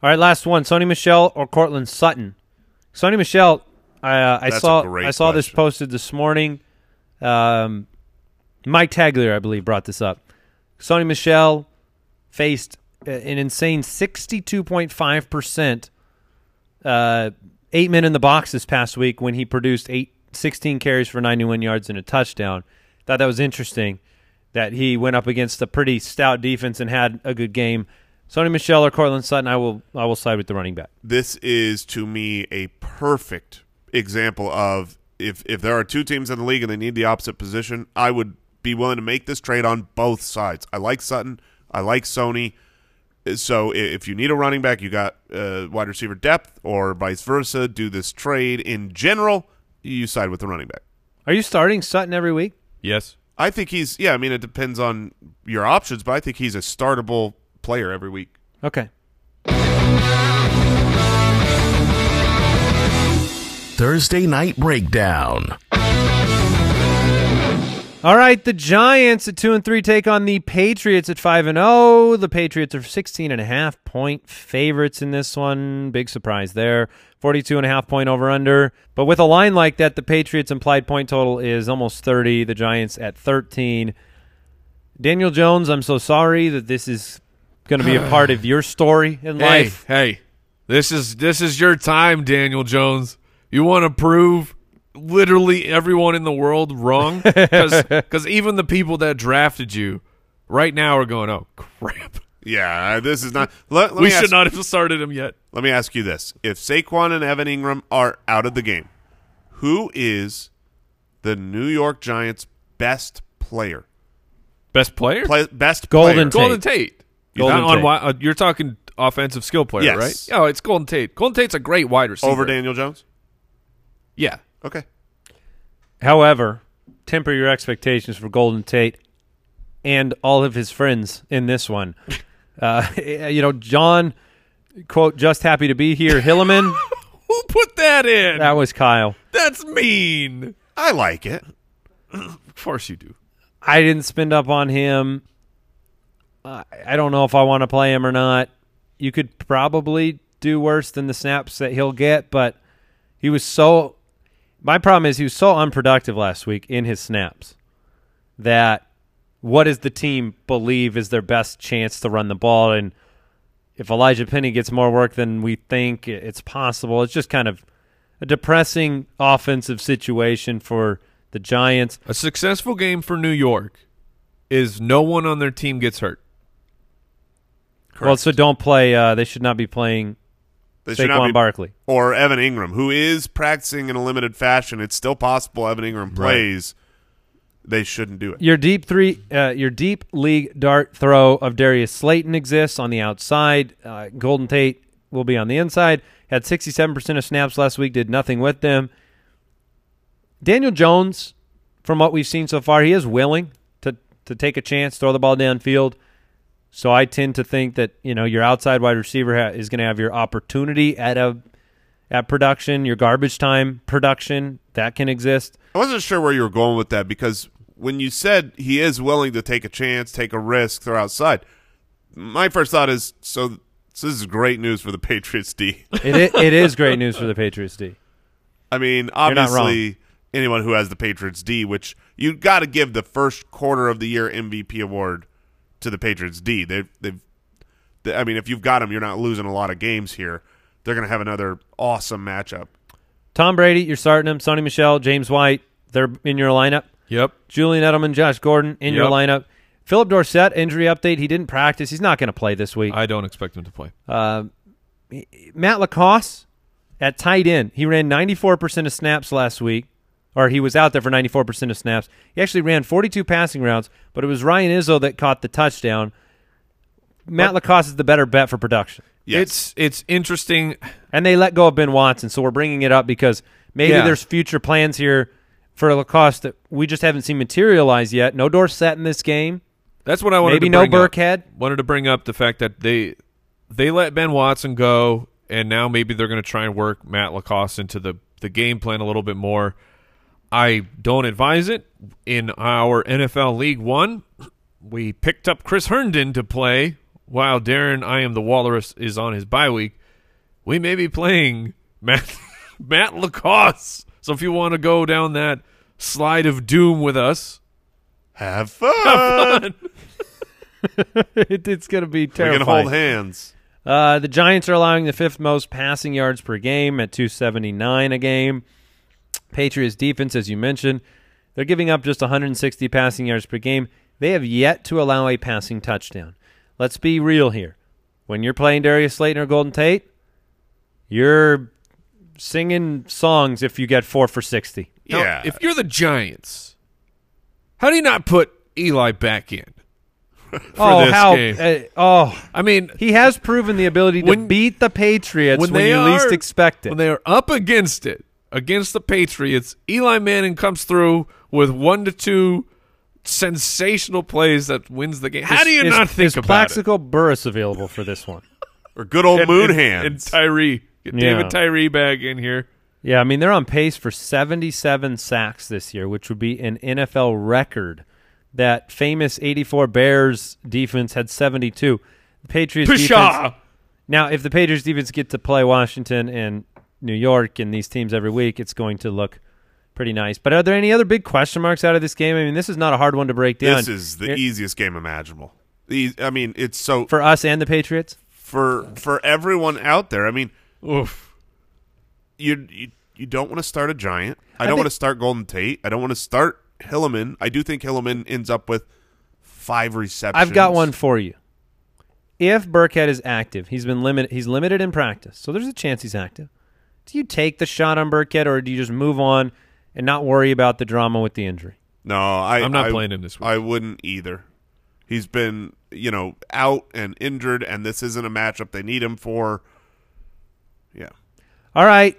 All right, last one: Sony Michel or Courtland Sutton. Sony Michel, I uh, I That's a saw I saw this posted this morning. Um, Mike Tagliere, I believe, brought this up. Sony Michel faced uh, an insane sixty-two point five percent uh, eight men in the box this past week when he produced eight, 16 carries for 91 yards and a touchdown. Thought that was interesting that he went up against a pretty stout defense and had a good game. Sony Michel or Courtland Sutton, I will I will side with the running back. This is to me a perfect example of if if there are two teams in the league and they need the opposite position, I would be willing to make this trade on both sides. I like Sutton. I like Sony. So if you need a running back, you got uh, wide receiver depth, or vice versa. Do this trade in general. You side with the running back. Are you starting Sutton every week? Yes. I think he's yeah. I mean, it depends on your options, but I think he's a startable player every week. Okay. Thursday Night Breakdown. All right, the Giants at 2 and 3 take on the Patriots at 5 and 0. The Patriots are 16 and a half point favorites in this one. Big surprise there. 42 and a half point over under. But with a line like that, the Patriots implied point total is almost 30, the Giants at 13. Daniel Jones, I'm so sorry that this is going to be a part of your story in Hey, life. hey, this is this is your time, Daniel Jones. You want to prove literally everyone in the world wrong because even the people that drafted you right now are going, "Oh crap, Yeah, this is not. Let, let we me should ask, not have started him yet." Let me ask you this: If Saquon and Evan Engram are out of the game, who is the New York Giants' best player? Best player, Play, best Golden player. Golden Tate. Golden Not on Tate. wi- uh, you're talking offensive skill player, Yes. right? Oh, it's Golden Tate. Golden Tate's a great wide receiver. over Daniel Jones. Yeah. Okay. However, temper your expectations for Golden Tate and all of his friends in this one. Uh, you know, John, quote, just happy to be here. Hilliman, Who put that in? that was Kyle. That's mean. I like it. Of course you do. I didn't spend up on him. I I don't know if I want to play him or not. You could probably do worse than the snaps that he'll get, but he was so. My problem is he was so unproductive last week in his snaps that what does the team believe is their best chance to run the ball? And if Elijhaa Penny gets more work than we think, it's possible. It's just kind of a depressing offensive situation for the Giants. A successful game for New York is no one on their team gets hurt. Well, so don't play. Uh, they should not be playing They should not Saquon be- Barkley. or Evan Engram, who is practicing in a limited fashion. It's still possible Evan Engram plays. They shouldn't do it. Your deep three, uh, your deep league dart throw of Darius Slayton exists on the outside. Uh, Golden Tate will be on the inside. Had sixty-seven percent of snaps last week. Did nothing with them. Daniel Jones, from what we've seen so far, he is willing to to take a chance, throw the ball downfield. So I tend to think that you know your outside wide receiver ha- is going to have your opportunity at a at production, your garbage time production that can exist. I wasn't sure where you were going with that because when you said he is willing to take a chance, take a risk, throw outside, my first thought is so. So this is great news for the Patriots D. It i- it is great news for the Patriots D. I mean, obviously, anyone who has the Patriots D, which you got to give the first quarter of the year MVP award to the Patriots D. They've, they've, they, I mean, if you've got them, you're not losing a lot of games here. They're going to have another awesome matchup. Tom Brady, you're starting him. Sony Michel, James White, they're in your lineup. Yep. Julian Edelman, Josh Gordon in your lineup. Phillip Dorsett, injury update. He didn't practice. He's not going to play this week. I don't expect him to play. Uh, Matt LaCosse at tight end. He ran 94% of snaps last week, or he was out there for 94% of snaps. He actually ran 42 passing rounds, but it was Ryan Izzo that caught the touchdown. Matt LaCosse is the better bet for production. Yes. It's it's interesting. And they let go of Ben Watson, so we're bringing it up because maybe Yeah. there's future plans here for LaCosse that we just haven't seen materialize yet. No Dorsett in this game. That's what I wanted Maybe to no bring up. Wanted to bring up the fact that they they let Ben Watson go, and now maybe they're going to try and work Matt LaCosse into the the game plan a little bit more. I don't advise it. In our NFL League One, we picked up Chris Herndon to play while Darren I am the Walrus is on his bye week. We may be playing Matt Matt LaCosse. So if you want to go down that slide of doom with us, Have fun. it, it's going to be We're going to hold hands. Uh, the Giants are allowing the fifth most passing yards per game at 279 a game. Patriots defense, as you mentioned, they're giving up just 160 passing yards per game. They have yet to allow a passing touchdown. Let's be real here. When you're playing Darius Slayton or Golden Tate, you're singing songs if you get four for 60. Now, Yeah. if you're the Giants, how do you not put Eli back in. For oh, this how? game. uh, oh, I mean, he has proven the ability to When- beat the Patriots when, they you are, least expect it. When they are up against it, against the Patriots, Eli Manning comes through with one to two sensational plays that wins the game. How do you Is- not think is about Plaxico Burress available for this one? Or good old it? moon and, and, hands. and Tyree. Get Yeah. David Tyree back in here. Yeah, I mean they're on pace for 77 sacks this year, which would be an NFL record. That famous 84 Bears defense had 72. The Patriots defense Pshaw! Now, if the Patriots defense get to play Washington and New York and these teams every week, it's going to look pretty nice. But are there any other big question marks out of this game? I mean, this is not a hard one to break down. this is the easiest game imaginable. I mean, it's so for us and the Patriots. for for everyone out there. I mean, Oof. you you, you don't want to start a giant. I, I don't think- want to start Golden Tate. I don't want to start Hilliman. I do think Hilliman ends up with five receptions. I've got one for you. If Burkhead is active, he's been limited. He's limited in practice, so there's a chance he's active. Do you take the shot on Burkhead or do you just move on and not worry about the drama with the injury? No, I, I'm not I- playing him this week. I wouldn't either. He's been, you know, out and injured, and this isn't a matchup they need him for. Yeah. All right.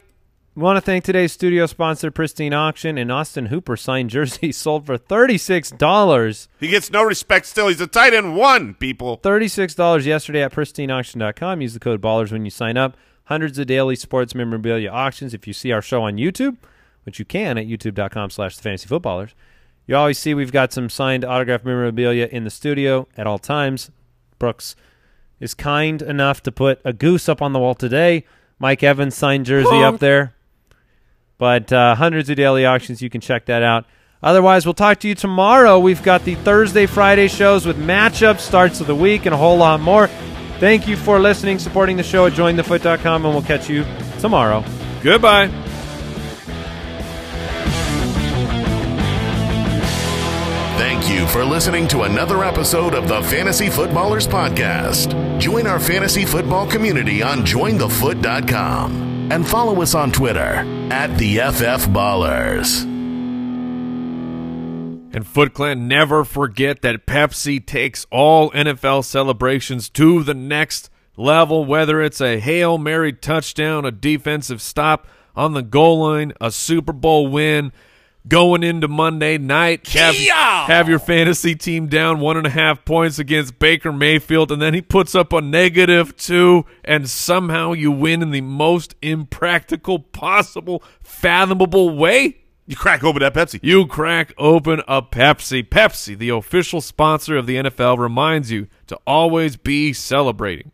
We want to thank today's studio sponsor, Pristine Auction, and Austin Hooper signed jersey sold for thirty-six dollars. He gets no respect still. He's a tight end one, people. Thirty-six dollars yesterday at pristineauction.com. Use the code Ballers when you sign up. Hundreds of daily sports memorabilia auctions. If you see our show on YouTube, which you can at youtube.com slash the fantasy footballers, you always see we've got some signed autograph memorabilia in the studio at all times. Brooks is kind enough to put a goose up on the wall today. Mike Evans signed jersey up there. But uh, hundreds of daily auctions, you can check that out. Otherwise, we'll talk to you tomorrow. We've got the Thursday, Friday shows with matchups, starts of the week, and a whole lot more. Thank you for listening, supporting the show at jointhefoot.com, and we'll catch you tomorrow. Goodbye. Thank you for listening to another episode of the Fantasy Footballers Podcast. Join our fantasy football community on jointhefoot.com and follow us on Twitter at the FF Ballers. And Foot Clan, never forget that Pepsi takes all NFL celebrations to the next level, whether it's a Hail Mary touchdown, a defensive stop on the goal line, a Super Bowl win, going into Monday night. Have, have your fantasy team down one and a half points against Baker Mayfield, and then he puts up a negative two, and somehow you win in the most impractical possible, fathomable way. You crack open that Pepsi. You crack open a Pepsi. Pepsi, the official sponsor of the NFL, reminds you to always be celebrating.